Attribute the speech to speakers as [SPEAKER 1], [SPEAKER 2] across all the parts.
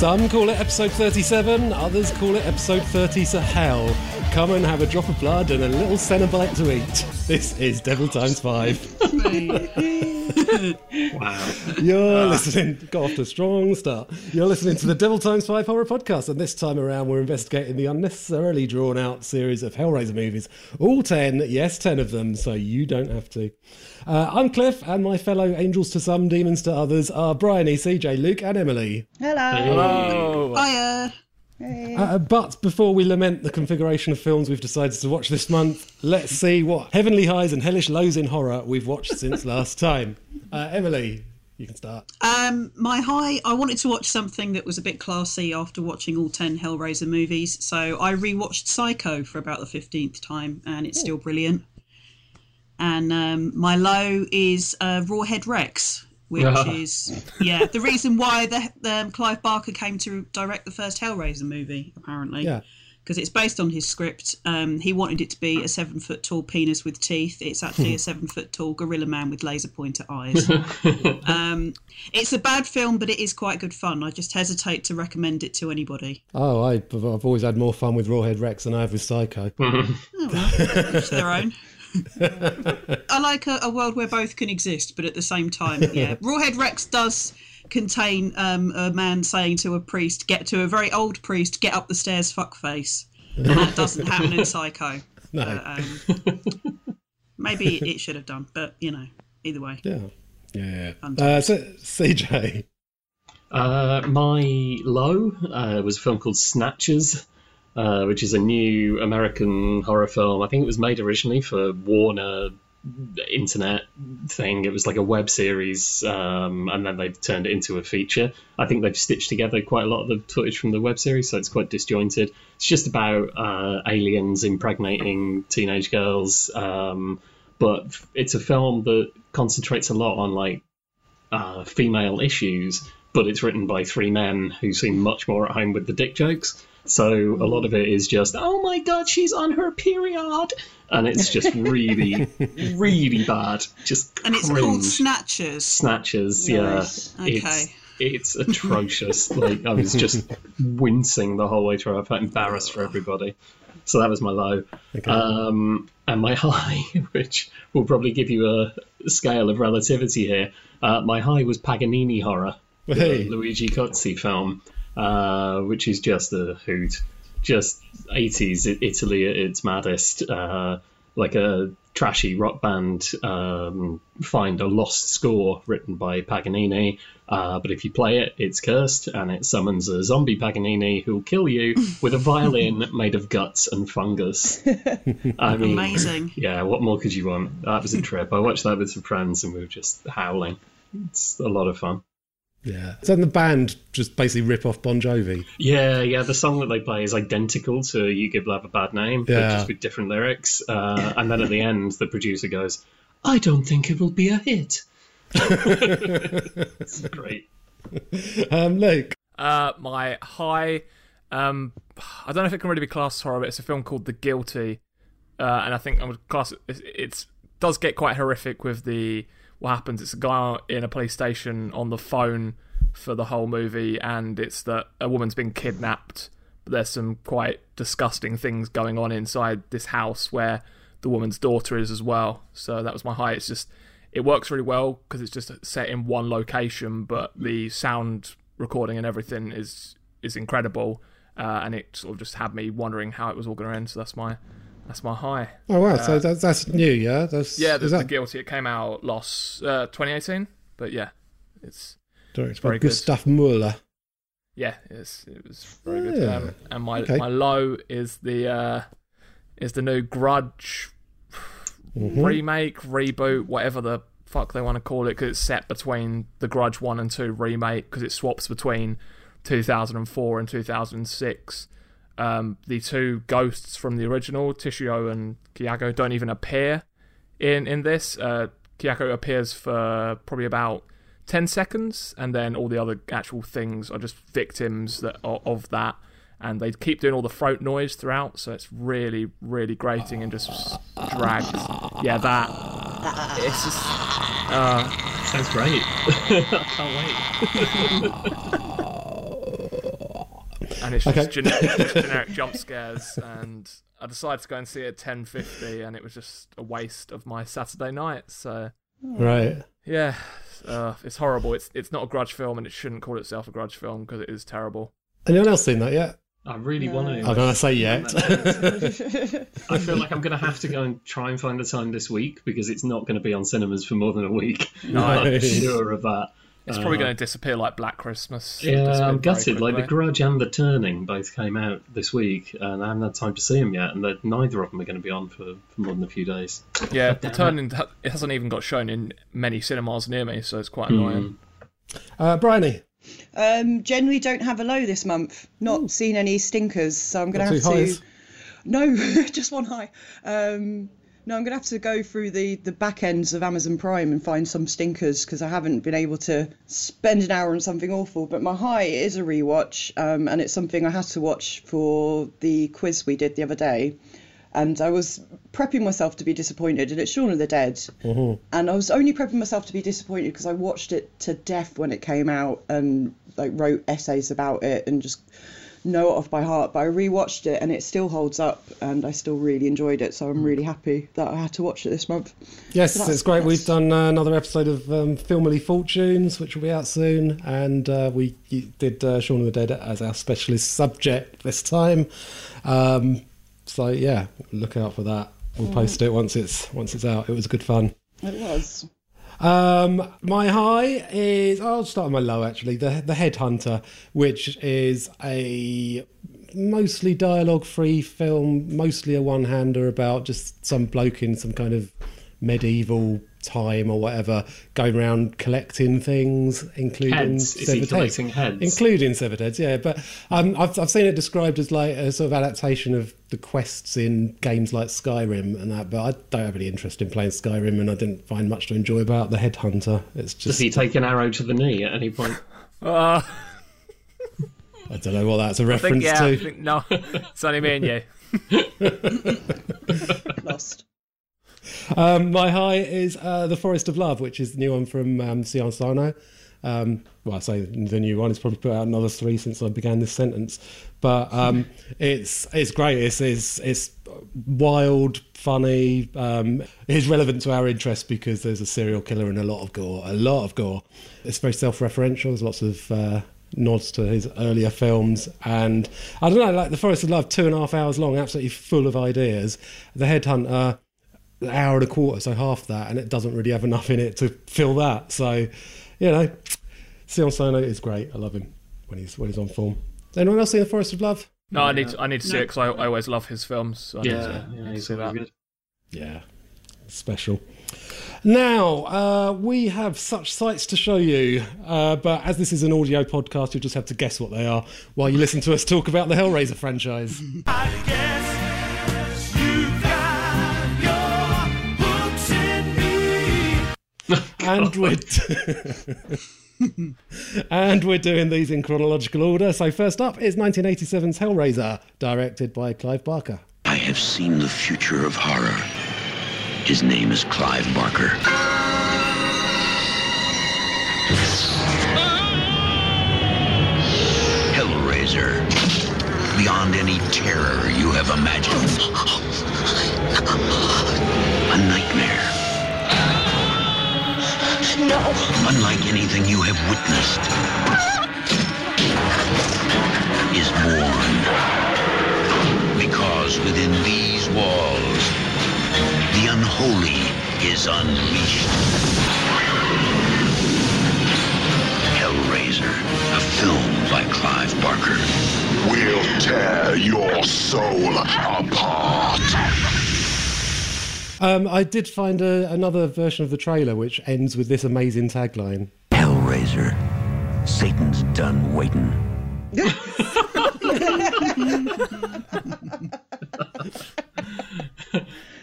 [SPEAKER 1] Some call it episode 37, others call it episode 30 to hell. Come and have a drop of blood and a little Cenobite to eat. This is Devil Times 5.
[SPEAKER 2] Wow.
[SPEAKER 1] You're listening, got off to a strong start. You're listening to the Devil Times 5 horror podcast, and this time around we're investigating the unnecessarily drawn out series of Hellraiser movies. All 10, yes, 10 of them, so you don't have to. Uh, I'm Cliff, and my fellow angels to some, demons to others are Brian, CJ, Luke, and Emily.
[SPEAKER 3] Hello.
[SPEAKER 4] Hiya.
[SPEAKER 1] Uh, but before we lament the configuration of films we've decided to watch this month, let's see what heavenly highs and hellish lows in horror we've watched since last time. Uh, Emily, you can start.
[SPEAKER 4] Um, my high, I wanted to watch something that was a bit classy after watching all 10 Hellraiser movies. So I rewatched Psycho for about the 15th time, and it's still brilliant. And um, my low is uh, Rawhead Rex, which is, yeah, the reason why the, um, Clive Barker came to direct the first Hellraiser movie, apparently.
[SPEAKER 1] Yeah.
[SPEAKER 4] Because it's based on his script. Um, he wanted it to be a seven foot tall penis with teeth. It's actually a seven foot tall gorilla man with laser pointer eyes. um, it's a bad film, but it is quite good fun. I just hesitate to recommend it to anybody.
[SPEAKER 1] Oh, I, I've always had more fun with Rawhead Rex than I have with Psycho.
[SPEAKER 4] oh, Each their own. I like a, a world where both can exist, but at the same time, yeah. Rawhead Rex does contain um, a man saying to a priest, "Get to a very old priest, get up the stairs, fuckface." And that doesn't happen in Psycho.
[SPEAKER 1] No.
[SPEAKER 4] But, um, maybe it should have done, but you know, either way.
[SPEAKER 1] Yeah. Yeah. Uh, so, CJ.
[SPEAKER 2] Uh, my low uh, was a film called Snatchers, uh, which is a new American horror film. I think it was made originally for Warner Internet thing. It was like a web series, um, and then they've turned it into a feature. I think they've stitched together quite a lot of the footage from the web series, so it's quite disjointed. It's just about uh, aliens impregnating teenage girls, um, but it's a film that concentrates a lot on like uh, female issues, but it's written by three men who seem much more at home with the dick jokes. So a lot of it is just, oh my god, she's on her period, and it's just really, really bad. Just
[SPEAKER 4] And it's
[SPEAKER 2] cringe.
[SPEAKER 4] called Snatchers.
[SPEAKER 2] Snatchers.
[SPEAKER 3] Nice.
[SPEAKER 2] Yeah,
[SPEAKER 4] Okay.
[SPEAKER 2] it's it's atrocious. like I was just wincing the whole way through. I felt embarrassed for everybody. So that was my low. Um, and my high, which will probably give you a scale of relativity here. Uh, my high was Paganini horror, the
[SPEAKER 1] Hey.
[SPEAKER 2] Luigi Cozzi film, uh, which is just a hoot. Just 80s Italy at its maddest. Uh, like a trashy rock band um, find a lost score written by Paganini. Uh, but if you play it, it's cursed and it summons a zombie Paganini who'll kill you with a violin made of guts and fungus. I mean,
[SPEAKER 4] Amazing.
[SPEAKER 2] yeah, what more could you want? That was a trip. I watched that with some friends and we were just howling. It's a lot of fun.
[SPEAKER 1] Yeah. So then the band just basically rip off Bon Jovi.
[SPEAKER 2] Yeah, yeah. The song that they play is identical to "You Give Love a Bad Name," but
[SPEAKER 1] Yeah.
[SPEAKER 2] just with different lyrics. Uh, and then at the end, the producer goes, "I don't think it will be a hit." it's great.
[SPEAKER 1] Um, Luke.
[SPEAKER 5] Uh, my high, um, I don't know if it can really be classed as horror, but it's a film called The Guilty, uh, and I think I would class it. It's, it's does get quite horrific with the what happens. It's a guy in a police station on the phone for the whole movie, and it's that a woman's been kidnapped. But there's some quite disgusting things going on inside this house where the woman's daughter is as well. So that was my high. It's just it works really well because it's just set in one location, but the sound recording and everything is is incredible, uh, and it sort of just had me wondering how it was all going to end. So that's my that's my high.
[SPEAKER 1] Oh wow, so that's that's new, yeah. That's
[SPEAKER 5] Yeah, the,
[SPEAKER 1] is
[SPEAKER 5] the guilty. It came out last uh, 2018, but yeah, it's
[SPEAKER 1] directed
[SPEAKER 5] very
[SPEAKER 1] by
[SPEAKER 5] good.
[SPEAKER 1] Gustav Möller.
[SPEAKER 5] yeah, it's, it was very good. Um, and my
[SPEAKER 1] Okay.
[SPEAKER 5] my low is the uh, is the new Grudge
[SPEAKER 1] Mm-hmm.
[SPEAKER 5] remake, reboot, whatever the fuck they want to call it, because it's set between the Grudge one and two remake, because it swaps between 2004 and 2006. Um, the two ghosts from the original, Toshio and Kayako, don't even appear in in this. Uh, Kayako appears for probably about 10 seconds, and then all the other actual things are just victims that of, of that. And they keep doing all the throat noise throughout, so it's really, really grating and just drags. Yeah, that. It's just. Uh,
[SPEAKER 2] Sounds great. I can't wait.
[SPEAKER 5] and it's just
[SPEAKER 1] Okay.
[SPEAKER 5] generic, just generic jump scares. And I decided to go and see it at ten fifty, and it was just a waste of my Saturday night. So
[SPEAKER 1] Right.
[SPEAKER 5] yeah, uh, it's horrible. It's it's not a grudge film, and it shouldn't call itself a grudge film because it is terrible.
[SPEAKER 1] Anyone else seen that yet?
[SPEAKER 2] I really want to.
[SPEAKER 1] I'm gonna say yet.
[SPEAKER 2] I feel like I'm going to have to go and try and find the time this week because it's not going to be on cinemas for more than a week. I'm
[SPEAKER 1] Nice.
[SPEAKER 2] sure of that.
[SPEAKER 5] It's probably
[SPEAKER 2] Uh,
[SPEAKER 5] going to disappear like Black Christmas.
[SPEAKER 2] Yeah, I'm
[SPEAKER 5] very
[SPEAKER 2] gutted. Like The. Grudge and The Turning both came out this week, and I haven't had time to see them yet, and that neither of them are going to be on for, for more than a few days.
[SPEAKER 5] Yeah, the turning it hasn't even got shown in many cinemas near me, so it's quite annoying.
[SPEAKER 1] uh, Bryony.
[SPEAKER 6] Um, generally don't have a low this month. Not seen any stinkers, so I'm going to
[SPEAKER 1] two
[SPEAKER 6] have
[SPEAKER 1] highs?
[SPEAKER 6] to. No, just one high. Um, no, I'm going to have to go through the, the back ends of Amazon Prime and find some stinkers because I haven't been able to spend an hour on something awful. But my high is a rewatch, um, and it's something I had to watch for the quiz we did the other day. And I was prepping myself to be disappointed, and it's Shaun of the Dead. And I was only prepping myself to be disappointed because I watched it to death when it came out and like wrote essays about it and just know it off by heart. But I rewatched it and it still holds up, and I still really enjoyed it. So I'm really happy that I had to watch it this month.
[SPEAKER 1] Yes,
[SPEAKER 6] So
[SPEAKER 1] it's great. We've done uh, another episode of um, Filmily Fortunes, which will be out soon, and uh, we did uh, Shaun of the Dead as our specialist subject this time. Um, so yeah, look out for that. We'll post it once it's once it's out. It was good fun.
[SPEAKER 6] It was.
[SPEAKER 1] Um, my high is I'll start with my low actually. The the Headhunter, which is a mostly dialogue free film, mostly a one hander about just some bloke in some kind of medieval time or whatever going around collecting things, including
[SPEAKER 2] Heads. Is he
[SPEAKER 1] severed heads.
[SPEAKER 2] collecting heads?
[SPEAKER 1] Including severed heads, yeah. But um, I've, I've seen it described as like a sort of adaptation of the quests in games like Skyrim and that. But I don't have any interest in playing Skyrim, and I didn't find much to enjoy about the Headhunter. It's
[SPEAKER 2] Does he take an arrow to the knee at any point?
[SPEAKER 5] Uh,
[SPEAKER 1] I don't know what that's a reference
[SPEAKER 5] think yeah, I
[SPEAKER 1] to.
[SPEAKER 5] think, no, it's only me and you.
[SPEAKER 6] Lost.
[SPEAKER 1] Um, my high is uh, the Forest of Love, which is the new one from um, Sion Sono. Um, well, I say the new one. It's probably put out another three since I began this sentence, but um, it's it's great. It's it's, it's wild, funny. Um, it's relevant to our interest because there's a serial killer and a lot of gore. A lot of gore. It's very self-referential. There's lots of uh, nods to his earlier films, and I don't know, like the Forest of Love, two and a half hours long, absolutely full of ideas. The Headhunter an hour and a quarter, so half that, and it doesn't really have enough in it to fill that. So, you know, Sion Sono is great. I love him when he's when he's on form. Anyone else seen The Forest of Love?
[SPEAKER 5] No, I need to, I need to see it because I, I always love his films. So I need
[SPEAKER 2] Yeah,
[SPEAKER 5] to-
[SPEAKER 2] yeah,
[SPEAKER 5] need to
[SPEAKER 2] he's
[SPEAKER 5] see that.
[SPEAKER 2] good.
[SPEAKER 1] Yeah, special. Now, uh, we have such sights to show you, uh, but as this is an audio podcast, you'll just have to guess what they are while you listen to us talk about the Hellraiser franchise. and we're and we're doing these in chronological order. So first up is 1987's Hellraiser, directed by Clive Barker.
[SPEAKER 7] I have seen the future of horror. His name is Clive Barker. Hellraiser. Beyond any terror you have imagined. A nightmare. No. Unlike anything you have witnessed. Is born. Because within these walls, the unholy is unleashed. Hellraiser, a film by Clive Barker.
[SPEAKER 8] We'll tear your soul apart.
[SPEAKER 1] Um, I did find a, another version of the trailer which ends with this amazing tagline.
[SPEAKER 7] Hellraiser, Satan's done waiting.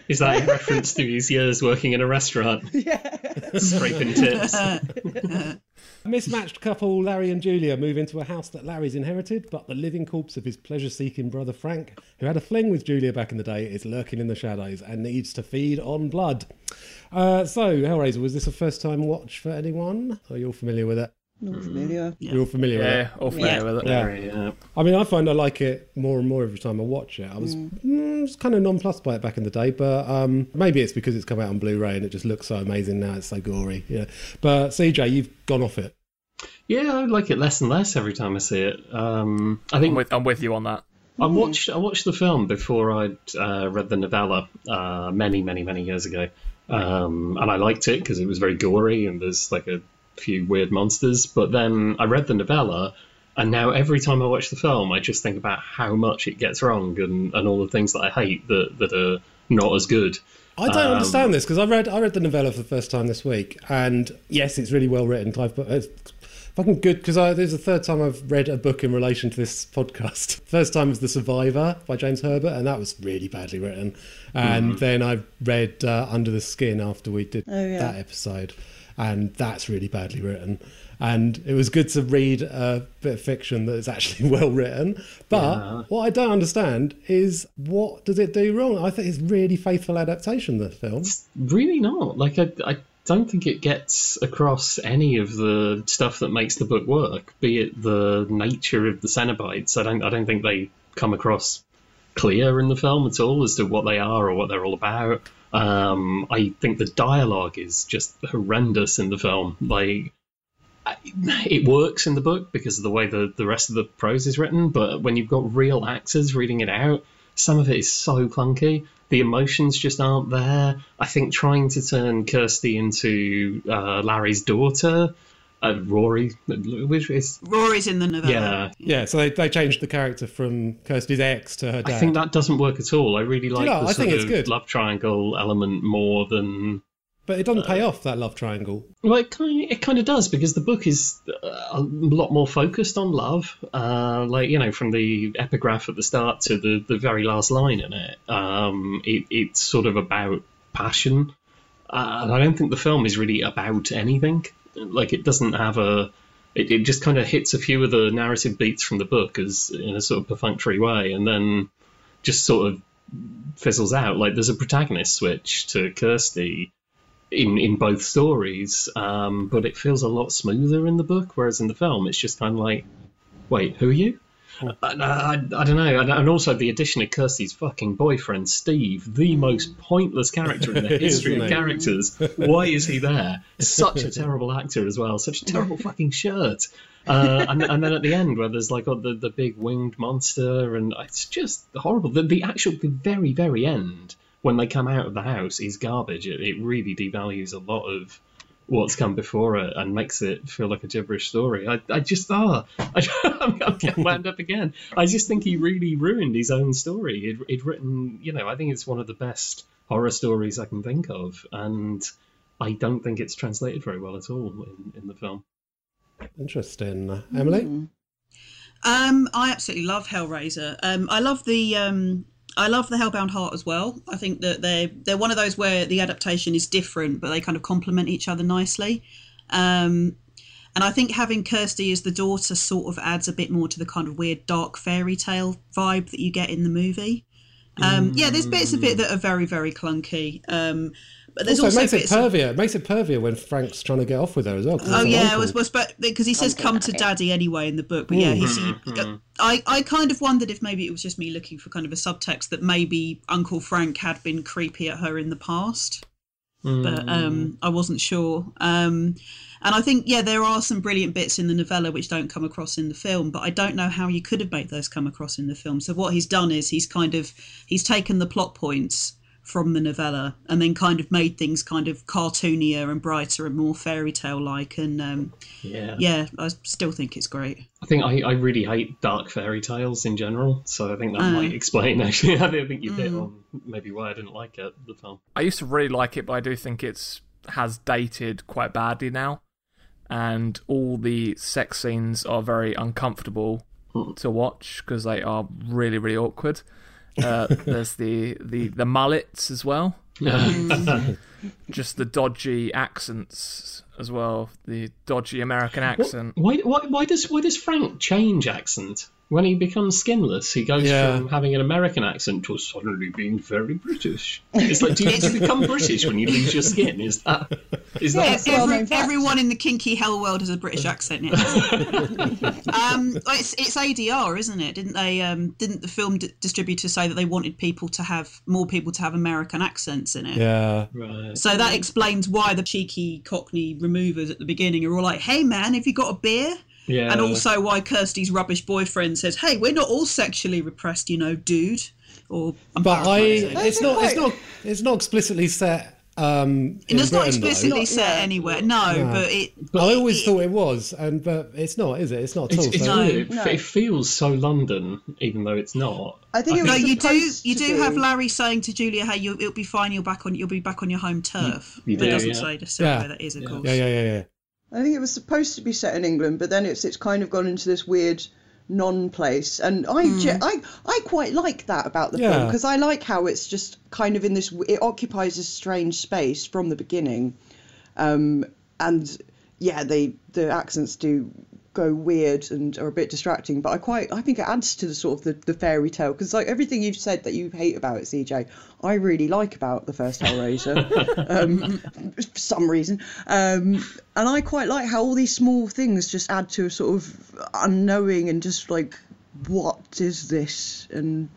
[SPEAKER 2] Is that in reference to his years working in a restaurant? Yeah. Scraping tips.
[SPEAKER 1] Mismatched couple Larry and Julia move into a house that Larry's inherited, but the living corpse of his pleasure seeking brother Frank, who had a fling with Julia back in the day, is lurking in the shadows and needs to feed on blood. Uh, so, Hellraiser, was this a first time watch for anyone? Are you all familiar with it?
[SPEAKER 6] Not familiar.
[SPEAKER 1] You're all familiar with it.
[SPEAKER 5] Yeah, all familiar
[SPEAKER 4] Yeah.
[SPEAKER 5] with it.
[SPEAKER 1] Yeah.
[SPEAKER 2] Very, uh,
[SPEAKER 1] I mean, I find I like it more and more every time I watch it. I was, mm, was kind of nonplussed by it back in the day, but um, maybe it's because it's come out on Blu-ray and it just looks so amazing now. It's so gory. Yeah. But CJ, you've gone off it.
[SPEAKER 2] Yeah, I like it less and less every time I see it. Um, I think
[SPEAKER 5] I'm with, I'm with you on that.
[SPEAKER 2] I watched I watched the film before I'd uh, read the novella uh, many many many years ago, um, and I liked it because it was very gory and there's like a few weird monsters. But then I read the novella, and now every time I watch the film, I just think about how much it gets wrong and, and all the things that I hate that that are not as good.
[SPEAKER 1] I don't understand this because I read I read the novella for the first time this week, and yes, it's really well written. Clive, but it's fucking good because I there's the third time I've read a book in relation to this podcast. First time was The Survivor by James Herbert, and that was really badly written. And then I read uh, Under the Skin after we did
[SPEAKER 6] Oh, yeah.
[SPEAKER 1] that episode, and that's really badly written. And it was good to read a bit of fiction that is actually well written. But
[SPEAKER 2] Yeah.
[SPEAKER 1] what I don't understand is what does it do wrong? I think it's really faithful adaptation. The film.
[SPEAKER 2] Really not. Like I, I don't think it gets across any of the stuff that makes the book work. Be it the nature of the Cenobites. I don't. I don't think they come across clear in the film at all as to what they are or what they're all about. Um, I think the dialogue is just horrendous in the film. Like it works in the book because of the way the, the rest of the prose is written, but when you've got real actors reading it out, some of it is so clunky. The emotions just aren't there. I think trying to turn Kirsty into uh, Larry's daughter, uh, Rory, which is
[SPEAKER 4] Rory's in the novella.
[SPEAKER 2] yeah,
[SPEAKER 1] Yeah, so they, they changed the character from Kirsty's ex to her dad.
[SPEAKER 2] I think that doesn't work at all. I really like
[SPEAKER 1] know,
[SPEAKER 2] the
[SPEAKER 1] I
[SPEAKER 2] sort
[SPEAKER 1] think it's
[SPEAKER 2] of
[SPEAKER 1] good.
[SPEAKER 2] love triangle element more than
[SPEAKER 1] but it doesn't pay off that love triangle.
[SPEAKER 2] Well, it kind of, it kind of does because the book is uh, a lot more focused on love. Uh, like you know, from the epigraph at the start to the, the very last line in it, um, it it's sort of about passion. Uh, and I don't think the film is really about anything. Like it doesn't have a. It, it just kind of hits a few of the narrative beats from the book as in a sort of perfunctory way, and then just sort of fizzles out. Like there's a protagonist switch to Kirsty in in both stories, um, but it feels a lot smoother in the book, whereas in the film it's just kind of like, wait, who are you? And I, I, I don't know, and, and also the addition of Kirsty's fucking boyfriend Steve, the most pointless character in the history of characters. Why is he there? Such a terrible actor as well. Such a terrible fucking shirt. Uh, and, and then at the end, where there's like oh, the the big winged monster, and it's just horrible. The, the actual, the very very end when they come out of the house is garbage. It, it really devalues a lot of what's come before it and makes it feel like a gibberish story. I, I just ah, I, I'm, I'm wound up again. I just think he really ruined his own story. He'd, he'd written, you know, I think it's one of the best horror stories I can think of, and I don't think it's translated very well at all in, in the film.
[SPEAKER 1] Interesting. Uh, Emily?
[SPEAKER 4] Um, I absolutely love Hellraiser. Um, I love the um, I love the Hellbound Heart as well. I think that they're they're one of those where the adaptation is different, but they kind of complement each other nicely. Um, and I think having Kirsty as the daughter sort of adds a bit more to the kind of weird dark fairy tale vibe that you get in the movie. Um, yeah, there's bits of it that are very very clunky. Um, but there's
[SPEAKER 1] Also,
[SPEAKER 4] also,
[SPEAKER 1] it makes it
[SPEAKER 4] bits of-
[SPEAKER 1] pervier. It makes it pervier when Frank's trying to get off with her as well. 'cause
[SPEAKER 4] Oh yeah,
[SPEAKER 1] uncle.
[SPEAKER 4] it was, was but because he says "come to daddy" anyway in the book. But yeah, he's. He,
[SPEAKER 2] Mm-hmm.
[SPEAKER 4] I I kind of wondered if maybe it was just me looking for kind of a subtext that maybe Uncle Frank had been creepy at her in the past, but um, I wasn't sure. Um, and I think yeah, there are some brilliant bits in the novella which don't come across in the film, but I don't know how you could have made those come across in the film. So what he's done is he's kind of he's taken the plot points from the novella and then kind of made things kind of cartoonier and brighter and more fairy tale like and um,
[SPEAKER 2] Yeah.
[SPEAKER 4] yeah i still think it's great
[SPEAKER 2] I think I, I really hate dark fairy tales in general, so I think that uh. might explain actually. I think you hit mm. on maybe why I didn't like it, the film.
[SPEAKER 5] I used to really like it, but I do think it's has dated quite badly now, and all the sex scenes are very uncomfortable hmm. to watch because they are really really awkward. Uh, there's the, the the mullets as well, just the dodgy accents as well, the dodgy American accent.
[SPEAKER 2] Why, why, why does why does Frank change accent when he becomes skinless? He goes
[SPEAKER 1] Yeah.
[SPEAKER 2] from having an American accent to suddenly being very British. It's like do you, do you become British when you lose your skin? Is that Is
[SPEAKER 6] Yeah,
[SPEAKER 2] that
[SPEAKER 6] it's
[SPEAKER 4] Every, everyone in the kinky hell world has a British accent. Yeah. um, it's, it's ADR, isn't it? Didn't they? Um, didn't the film d- distributor say that they wanted people to have more people to have American accents in it?
[SPEAKER 1] Yeah.
[SPEAKER 2] right?
[SPEAKER 4] So that explains why the cheeky Cockney removers at the beginning are all like, "Hey man, have you got a beer?"
[SPEAKER 2] Yeah,
[SPEAKER 4] And also why Kirsty's rubbish boyfriend says, "Hey, we're not all sexually repressed, you know, dude." Or I'm
[SPEAKER 1] But I, it's not, it's not, it's not explicitly set. Um, in
[SPEAKER 4] it's not
[SPEAKER 1] Britain, though.
[SPEAKER 4] explicitly
[SPEAKER 6] Not
[SPEAKER 4] set
[SPEAKER 6] yet.
[SPEAKER 4] anywhere. No, but it.
[SPEAKER 1] But I always
[SPEAKER 4] it-
[SPEAKER 1] thought it was, and but it's not, is it? It's not at all.
[SPEAKER 2] It's, it's
[SPEAKER 1] so-
[SPEAKER 4] No.
[SPEAKER 2] It,
[SPEAKER 6] No.
[SPEAKER 2] it feels so London, even though it's not.
[SPEAKER 6] I think it
[SPEAKER 4] No,
[SPEAKER 6] was
[SPEAKER 4] you do. You do
[SPEAKER 6] be.
[SPEAKER 4] have Larry saying to Julia, "Hey, you'll, it'll be fine. You'll back on. You'll be back on your home turf."
[SPEAKER 2] you
[SPEAKER 4] but it
[SPEAKER 2] do,
[SPEAKER 4] doesn't
[SPEAKER 2] yeah.
[SPEAKER 4] say necessarily
[SPEAKER 1] Yeah.
[SPEAKER 4] where that is, of course.
[SPEAKER 1] Yeah, yeah, yeah, yeah.
[SPEAKER 6] I think it was supposed to be set in England, but then it's it's kind of gone into this weird non-place, and I ge- I I quite like that about the film because I like how it's just kind of in this it occupies this strange space from the beginning, um, and yeah, they the accents do go weird and are a bit distracting, but I quite I think it adds to the sort of the, the fairy tale because like everything you've said that you hate about it, CJ, I really like about the first Hellraiser. um, for some reason. Um, and I quite like how all these small things just add to a sort of unknowing and just like, what is this? And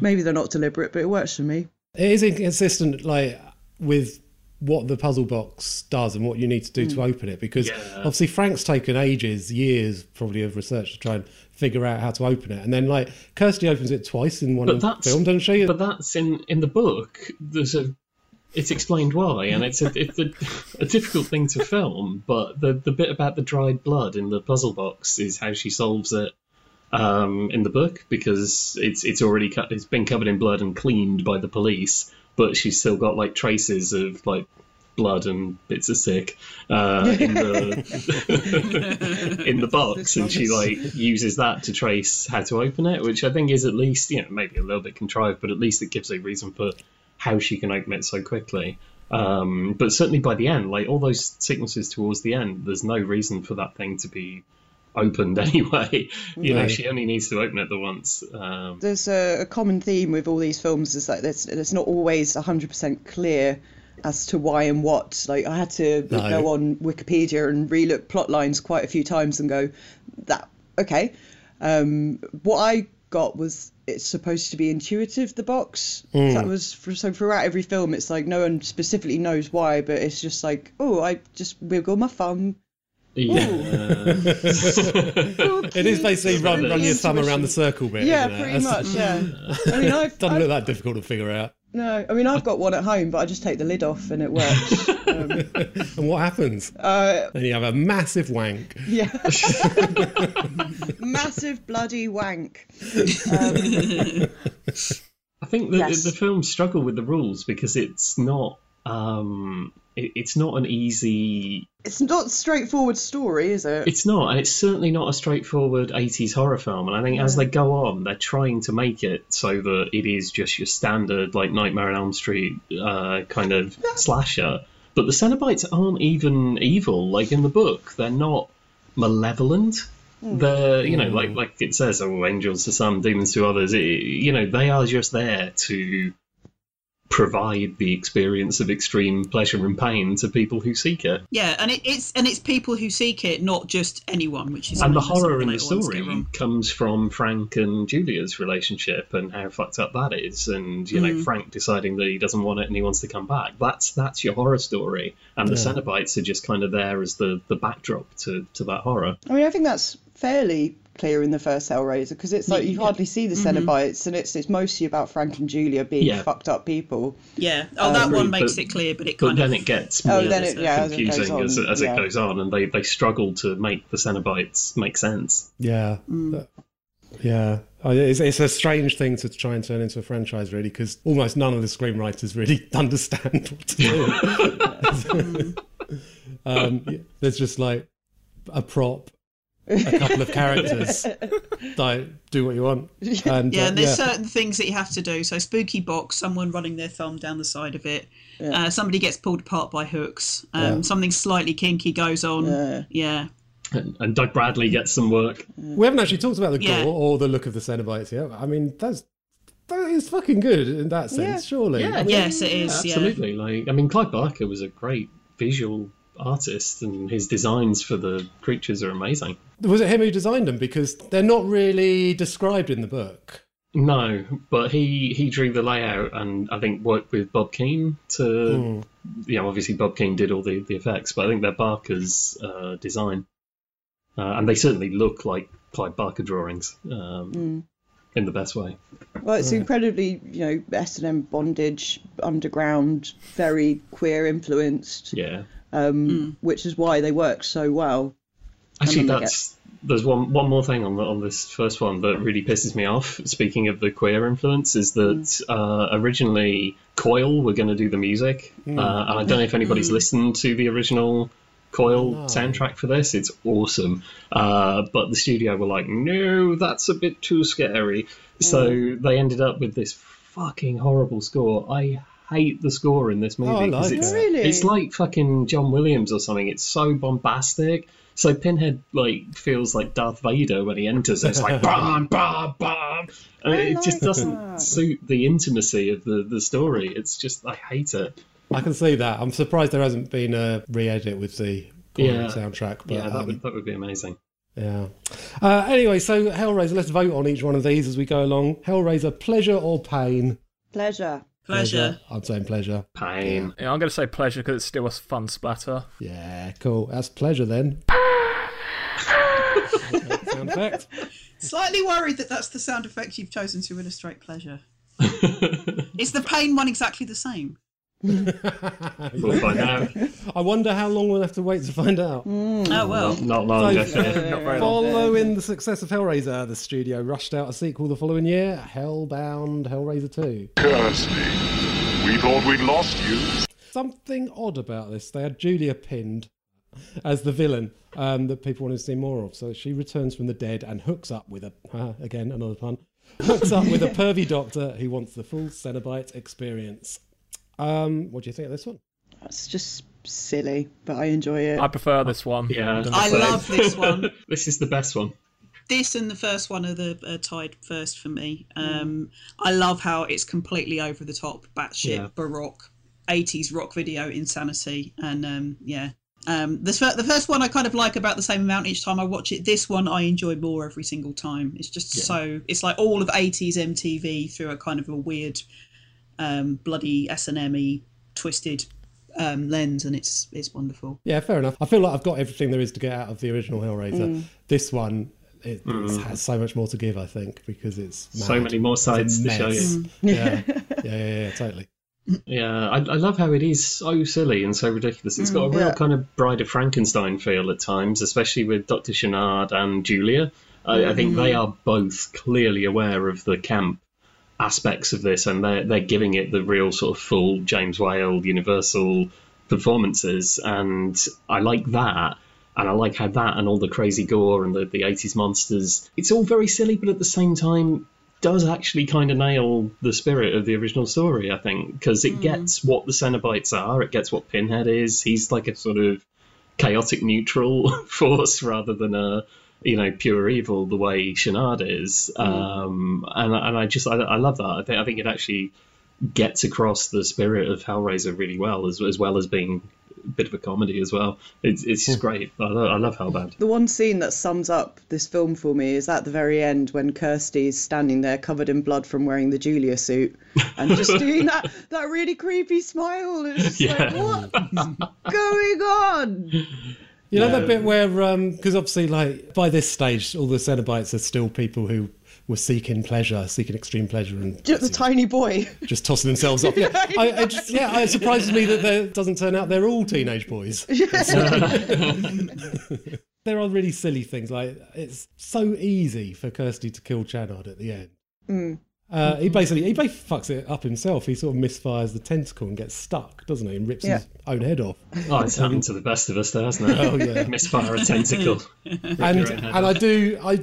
[SPEAKER 6] maybe they're not deliberate, but it works for me.
[SPEAKER 1] It is inconsistent, like with what the puzzle box does and what you need to do
[SPEAKER 6] Mm.
[SPEAKER 1] to open it, because
[SPEAKER 2] Yeah.
[SPEAKER 1] obviously Frank's taken ages, years probably of research to try and figure out how to open it, and then like Kirsty opens it twice in one film, doesn't she?
[SPEAKER 2] But that's in in the book. There's a. It's explained why, and it's a it's a, a difficult thing to film. But the the bit about the dried blood in the puzzle box is how she solves it um, in the book because it's it's already cut. It's been covered in blood and cleaned by the police, but she's still got like traces of like blood and bits of sick uh, in the in the box, and she like uses that to trace how to open it, which I think is at least you know maybe a little bit contrived, but at least it gives a reason for how she can open it so quickly. Um, but certainly by the end, like all those sequences towards the end, there's no reason for that thing to be opened anyway. you know, she only needs to open it the once. Um,
[SPEAKER 6] There's a, a common theme with all these films is that it's, it's not always 100% clear as to why and what. Like I had to
[SPEAKER 1] No.
[SPEAKER 6] go on Wikipedia and relook plot lines quite a few times and go, that okay. Um, what I got was it's supposed to be intuitive. The box that was for, so throughout every film, it's like no one specifically knows why, but it's just like oh, I just wiggle my thumb.
[SPEAKER 2] Yeah.
[SPEAKER 1] It is basically run, run your thumb around the circle bit.
[SPEAKER 6] Yeah,
[SPEAKER 1] isn't it?
[SPEAKER 6] pretty much. Yeah. I mean, I've,
[SPEAKER 1] Doesn't
[SPEAKER 6] I've
[SPEAKER 1] look that difficult to figure out.
[SPEAKER 6] no, I mean I've got one at home, but I just take the lid off and it works. um,
[SPEAKER 1] And what happens?
[SPEAKER 6] uh,
[SPEAKER 1] And you have a massive wank.
[SPEAKER 6] Yeah. Massive bloody wank. Um,
[SPEAKER 2] I think the
[SPEAKER 6] Yes.
[SPEAKER 2] the films struggle with the rules because it's not um it, it's not an easy
[SPEAKER 6] it's not a straightforward story, is it?
[SPEAKER 2] it's not and it's certainly not a straightforward 80s horror film and I think as they go on they're trying to make it so that it is just your standard like Nightmare on Elm Street uh, kind of slasher. But the Cenobites aren't even evil like in the book. They're not malevolent. They're you know like like it says oh angels to some demons to others. It, you know they are just there to provide the experience of extreme pleasure and pain to people who seek it
[SPEAKER 4] Yeah, and it, it's and it's people who seek it, not just anyone, which is
[SPEAKER 2] and the
[SPEAKER 4] something that some
[SPEAKER 2] horror in the
[SPEAKER 4] later ones get
[SPEAKER 2] story comes from Frank and Julia's relationship and how fucked up that is, and you
[SPEAKER 4] Mm.
[SPEAKER 2] know Frank deciding that he doesn't want it and he wants to come back. That's that's your horror story, and the Cenobites are just kind of there as the the backdrop to to that horror.
[SPEAKER 6] I mean, I think that's fairly clear in the first Hellraiser because it's like you hardly see the Cenobites, and it's it's mostly about Frank and Julia being
[SPEAKER 2] Yeah.
[SPEAKER 6] fucked up people.
[SPEAKER 4] Yeah. Oh, that one
[SPEAKER 2] but-
[SPEAKER 4] makes it clear, but it
[SPEAKER 2] But
[SPEAKER 4] kind
[SPEAKER 2] then
[SPEAKER 4] of
[SPEAKER 2] it gets
[SPEAKER 6] Oh,
[SPEAKER 2] more
[SPEAKER 6] then it- yeah, as it goes
[SPEAKER 2] confusing as,
[SPEAKER 6] on,
[SPEAKER 2] as
[SPEAKER 6] yeah.
[SPEAKER 2] it goes on, and they, they struggle to make the Cenobites make sense.
[SPEAKER 1] Yeah.
[SPEAKER 6] Mm.
[SPEAKER 1] Yeah. Oh, It's, it's a strange thing to try and turn into a franchise, really, because almost none of the screenwriters really understand what to do. um, yeah, there's just like a prop, a couple of characters, like do what you want. And,
[SPEAKER 4] yeah,
[SPEAKER 1] uh,
[SPEAKER 4] and there's
[SPEAKER 1] yeah.
[SPEAKER 4] certain things that you have to do. So spooky box, someone running their thumb down the side of it. Uh, somebody gets pulled apart by hooks. Um,
[SPEAKER 1] Yeah.
[SPEAKER 4] Something slightly kinky goes on.
[SPEAKER 6] Yeah.
[SPEAKER 4] Yeah.
[SPEAKER 2] And, and Doug Bradley gets some work.
[SPEAKER 1] We haven't actually talked about the
[SPEAKER 4] Yeah.
[SPEAKER 1] gore or the look of the Cenobites yet. I mean, that's that is fucking good in that sense,
[SPEAKER 6] Yeah.
[SPEAKER 1] surely.
[SPEAKER 6] Yeah.
[SPEAKER 1] I mean,
[SPEAKER 4] Yes, it is. Yeah.
[SPEAKER 2] Absolutely. Like, I mean, Clive Barker was a great visual artist, and his designs for the creatures are amazing.
[SPEAKER 1] Was it him who designed them? Because they're not really described in the book.
[SPEAKER 2] No, but he he drew the layout and I think worked with Bob Keen to, you know, obviously Bob Keen did all the, the effects, but I think they're Barker's uh, design, uh, and they certainly look like Clive Barker drawings um, in the best way.
[SPEAKER 6] Well, it's incredibly, you know, S and M bondage, underground, very queer influenced,
[SPEAKER 2] Yeah,
[SPEAKER 6] um, which is why they work so well.
[SPEAKER 2] actually,
[SPEAKER 6] then they
[SPEAKER 2] that's there's one one more thing on the, on this first one that really pisses me off. Speaking of the queer influence, is that uh, originally Coil were going to do the music, uh, and I don't know if anybody's listened to the original Coil soundtrack for this. It's awesome, uh, but the studio were like, no, that's a bit too scary. So they ended up with this fucking horrible score. I hate the score in this movie
[SPEAKER 1] I
[SPEAKER 2] 'cause
[SPEAKER 1] like
[SPEAKER 2] it's
[SPEAKER 1] it.
[SPEAKER 6] Really?
[SPEAKER 2] it's like fucking John Williams or something. It's so bombastic. So Pinhead like feels like Darth Vader when he enters. It's like bam, bam, bam, and it
[SPEAKER 6] like
[SPEAKER 2] just doesn't
[SPEAKER 6] that.
[SPEAKER 2] suit the intimacy of the the story. It's just I hate it.
[SPEAKER 1] I can see that. I'm surprised there hasn't been a re-edit with the
[SPEAKER 2] Yeah.
[SPEAKER 1] soundtrack. But,
[SPEAKER 2] yeah, that
[SPEAKER 1] um,
[SPEAKER 2] would that would be amazing.
[SPEAKER 1] Yeah. Uh, anyway, so Hellraiser, let's vote on each one of these as we go along. Hellraiser, pleasure or pain?
[SPEAKER 6] Pleasure.
[SPEAKER 4] Pleasure.
[SPEAKER 1] I'm saying pleasure.
[SPEAKER 2] Pain.
[SPEAKER 5] Yeah, I'm going to say pleasure because it's still a fun splatter.
[SPEAKER 1] Yeah, cool. That's pleasure then. Sound effect.
[SPEAKER 4] Slightly worried that that's the sound effect you've chosen to illustrate pleasure. Is the pain one exactly the same?
[SPEAKER 2] We'll find out.
[SPEAKER 1] I wonder how long we'll have to wait to find out.
[SPEAKER 4] Oh well.
[SPEAKER 2] Not long,
[SPEAKER 1] So-
[SPEAKER 2] definitely.
[SPEAKER 5] Not very long.
[SPEAKER 1] Following the success of Hellraiser, the studio rushed out a sequel the following year, Hellbound Hellraiser 2.
[SPEAKER 8] Curse me! we thought we'd lost you.
[SPEAKER 1] Something odd about this. They had Julia pinned as the villain um, that people wanted to see more of. So she returns from the dead and hooks up with a, uh, again, another pun, hooks up with a pervy doctor who wants the full Cenobite experience. Um, what do you think of this one?
[SPEAKER 6] It's just silly, but I enjoy it.
[SPEAKER 5] I prefer this one.
[SPEAKER 2] Yeah.
[SPEAKER 4] I
[SPEAKER 5] first.
[SPEAKER 4] love this one.
[SPEAKER 2] This is the best one.
[SPEAKER 4] This and the first one are the uh, tied first for me. Um, I love how it's completely over the top, batshit
[SPEAKER 2] Yeah.
[SPEAKER 4] baroque, 80s rock video insanity, and um, yeah. Um, the, fir- the first one I kind of like about the same amount each time I watch it. This one I enjoy more every single time. It's just so it's like all of 80s MTV through a kind of a weird, um, bloody S and M twisted um, lens, and it's it's wonderful.
[SPEAKER 1] Yeah, fair enough. I feel like I've got everything there is to get out of the original Hellraiser. Mm. This one, it, mm-hmm. it has so much more to give, I think, because it's
[SPEAKER 2] So many more sides to show
[SPEAKER 1] mess.
[SPEAKER 2] you.
[SPEAKER 1] Yeah. Mm. yeah, yeah, yeah, totally.
[SPEAKER 2] Yeah, I, I love how it is so silly and so ridiculous. It's got a mm, real
[SPEAKER 6] yeah.
[SPEAKER 2] kind of Bride of Frankenstein feel at times, especially with Dr. Channard and Julia. I, I think they are both clearly aware of the camp aspects of this, and they're they're giving it the real sort of full James Whale Universal performances, and I like that. And I like how that and all the crazy gore and the, the 80s monsters, it's all very silly, but at the same time, does actually kind of nail the spirit of the original story, I think, because it hmm. gets what the Cenobites are, it gets what Pinhead is. He's like a sort of chaotic neutral force rather than a you know pure evil the way Channard is. Um, and and I just I, I love that. I think I think it actually gets across the spirit of Hellraiser really well, as as well as being a bit of a comedy as well. It's it's just great. I love, I love Hellbound.
[SPEAKER 6] The one scene that sums up this film for me is at the very end when Kirsty's standing there covered in blood from wearing the Julia suit and just doing that that really creepy smile. It's just
[SPEAKER 2] Yeah.
[SPEAKER 6] like, what's going on?
[SPEAKER 1] You know
[SPEAKER 2] Yeah.
[SPEAKER 1] that bit where, um, because obviously, like by this stage, all the Cenobites are still people who were seeking pleasure, seeking extreme pleasure, and
[SPEAKER 6] Just the tiny boy.
[SPEAKER 1] just tossing themselves off. Yeah, I, I just, yeah, it surprises me that it doesn't turn out they're all teenage boys. there are really silly things like it's so easy for Kirsty to kill Channard at the end. Mm. Uh, he basically he basically fucks it up himself. He sort of misfires the tentacle and gets stuck, doesn't he? And rips
[SPEAKER 6] Yeah.
[SPEAKER 1] his own head off.
[SPEAKER 2] Oh, it's happened to the best of us, though, hasn't it?
[SPEAKER 1] Oh, yeah.
[SPEAKER 2] Misfire a tentacle.
[SPEAKER 1] and
[SPEAKER 2] your own head
[SPEAKER 1] and I do I.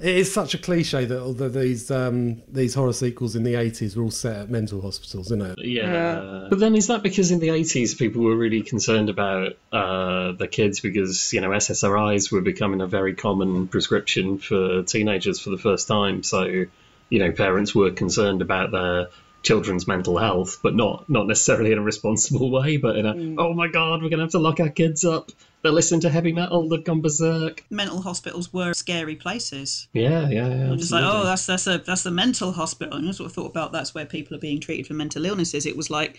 [SPEAKER 1] It is such a cliche that although these um, these horror sequels in the eighties were all set at mental hospitals, isn't it?
[SPEAKER 2] Yeah. But then is that because in the 80s people were really concerned about uh, the kids because, you know, SSRIs were becoming a very common prescription for teenagers for the first time. So, you know, parents were concerned about their children's mental health, but not not necessarily in a responsible way, but in a mm. oh my god, we're gonna have to lock our kids up. They listen to heavy metal. They've gone berserk.
[SPEAKER 4] Mental hospitals were scary places.
[SPEAKER 2] Yeah, yeah, yeah.
[SPEAKER 4] Just like, oh, that's that's a that's the mental hospital. And I sort of thought about that's where people are being treated for mental illnesses. It was like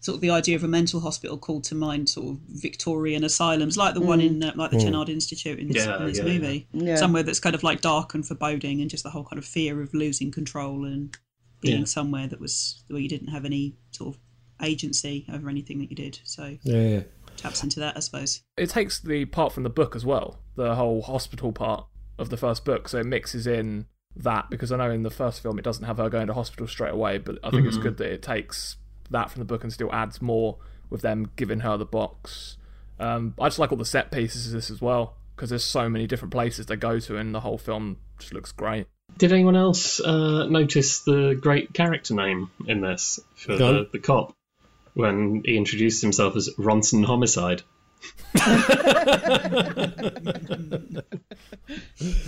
[SPEAKER 4] sort of the idea of a mental hospital called to mind sort of Victorian asylums, like the one mm. in uh, like the mm. Channard Institute in this,
[SPEAKER 2] Yeah,
[SPEAKER 4] in this
[SPEAKER 2] yeah,
[SPEAKER 4] movie.
[SPEAKER 6] Yeah.
[SPEAKER 4] Somewhere that's kind of like dark and foreboding, and just the whole kind of fear of losing control and being
[SPEAKER 2] Yeah.
[SPEAKER 4] somewhere that was where you didn't have any sort of agency over anything that you did. So
[SPEAKER 1] Yeah, yeah.
[SPEAKER 4] taps into that, I suppose.
[SPEAKER 5] It takes the part from the book as well, the whole hospital part of the first book, so it mixes in that because I know in the first film it doesn't have her going to hospital straight away, but I think it's mm-hmm. good that it takes that from the book and still adds more with them giving her the box. Um, I just like all the set pieces of this as well because there's so many different places they go to, and the whole film just looks great.
[SPEAKER 2] Did anyone else uh, notice the great character name in this for
[SPEAKER 1] Go
[SPEAKER 2] the, the cop when he introduced himself as Ronson Homicide?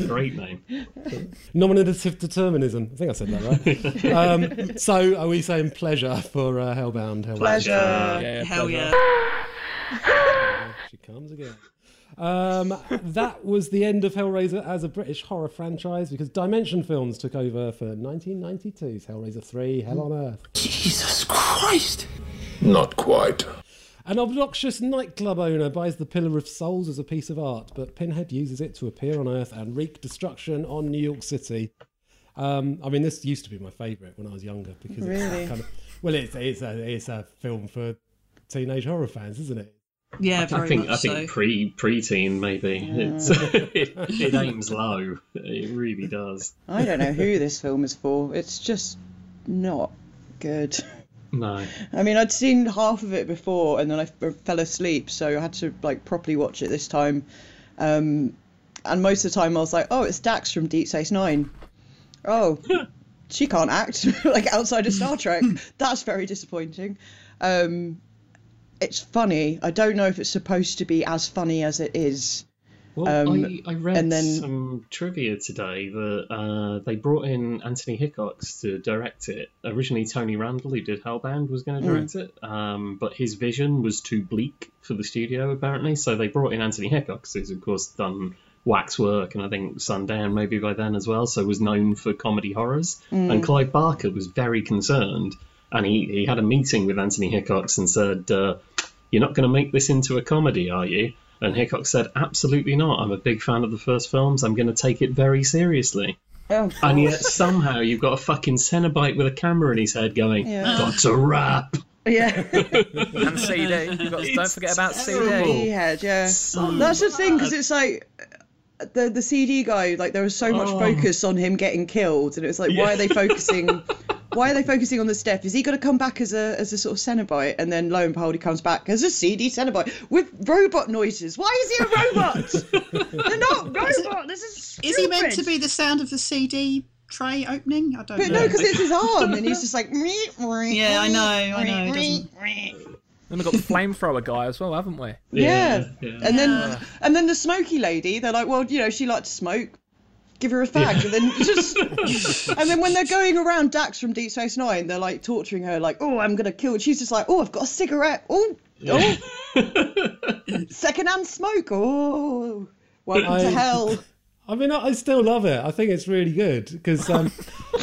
[SPEAKER 2] Great name.
[SPEAKER 1] Nominative determinism. I think I said that right. um, so, are we saying pleasure for uh, Hellbound? Hellbound?
[SPEAKER 6] Pleasure.
[SPEAKER 5] Yeah,
[SPEAKER 4] Hell
[SPEAKER 5] pleasure.
[SPEAKER 4] yeah.
[SPEAKER 1] She comes again. Um, that was the end of Hellraiser as a British horror franchise because Dimension Films took over for 1992's Hellraiser 3 Hell on Earth.
[SPEAKER 3] Jesus Christ!
[SPEAKER 8] Not quite.
[SPEAKER 1] An obnoxious nightclub owner buys the Pillar of Souls as a piece of art, but Pinhead uses it to appear on Earth and wreak destruction on New York City. Um, I mean, this used to be my favourite when I was younger because
[SPEAKER 6] Really?
[SPEAKER 1] it's kind of well, it's it's a it's a film for teenage horror fans, isn't it?
[SPEAKER 4] Yeah, very
[SPEAKER 2] I think I
[SPEAKER 4] much
[SPEAKER 2] think
[SPEAKER 4] so.
[SPEAKER 2] pre preteen maybe. It's it, it aims low. It really does.
[SPEAKER 6] I don't know who this film is for. It's just not good.
[SPEAKER 2] No.
[SPEAKER 6] I mean, I'd seen half of it before, and then I fell asleep, so I had to like properly watch it this time. Um, and most of the time, I was like, "Oh, it's Dax from Deep Space Nine. Oh, she can't act like outside of Star Trek. That's very disappointing. Um, it's funny. I don't know if it's supposed to be as funny as it is.
[SPEAKER 2] Well,
[SPEAKER 6] Um,
[SPEAKER 2] I, I read
[SPEAKER 6] and then-
[SPEAKER 2] some trivia today that uh, they brought in Anthony Hickox to direct it. Originally, Tony Randel, who did Hellbound, was going to direct it, um, but his vision was too bleak for the studio, apparently. So they brought in Anthony Hickox, who's of course done Waxwork and I think Sundown maybe by then as well, so was known for comedy horrors.
[SPEAKER 6] Hmm.
[SPEAKER 2] And Clive Barker was very concerned, and he, he had a meeting with Anthony Hickox and said, uh, "You're not going to make this into a comedy, are you?" And Hickox said, Absolutely not. I'm a big fan of the first films. I'm going to take it very seriously.
[SPEAKER 6] Oh,
[SPEAKER 2] And yet, somehow, you've got a fucking Cenobite with a camera in his head going,
[SPEAKER 6] Yeah.
[SPEAKER 2] That's a rap.
[SPEAKER 6] yeah.
[SPEAKER 5] And CD. You've got, don't forget about
[SPEAKER 2] terrible.
[SPEAKER 5] CD.
[SPEAKER 6] head, yeah.
[SPEAKER 2] So
[SPEAKER 6] That's the thing because it's like the the CD guy. Like there was so much
[SPEAKER 2] Oh.
[SPEAKER 6] focus on him getting killed, and it was like, why
[SPEAKER 2] Yeah.
[SPEAKER 6] are they focusing? Why are they focusing on the step? Is he going to come back as a as a sort of Cenobite, and then lo and behold, he comes back as a CD Cenobite with robot noises? Why is he a robot? They're not robot. This is stupid.
[SPEAKER 4] Is he meant to be the sound of the CD tray opening? I don't
[SPEAKER 6] But
[SPEAKER 4] know.
[SPEAKER 6] no, because it's his arm, and he's just like.
[SPEAKER 4] Yeah, I know, I know, it doesn't-
[SPEAKER 5] Then we've got the flamethrower guy as well, haven't we?
[SPEAKER 6] Yeah.
[SPEAKER 2] yeah.
[SPEAKER 6] And then
[SPEAKER 4] Yeah.
[SPEAKER 6] and then the smoky lady, they're like, well, you know, she liked to smoke. Give her a fag, and then just, and then when they're going around Dax from Deep Space Nine, they're like torturing her, like, oh, I'm gonna kill. And she's just like, oh, I've got a cigarette. Oh, oh, secondhand smoke. Oh, welcome
[SPEAKER 1] I-
[SPEAKER 6] to hell.
[SPEAKER 1] I mean, I I still love it. I think it's really good because, um,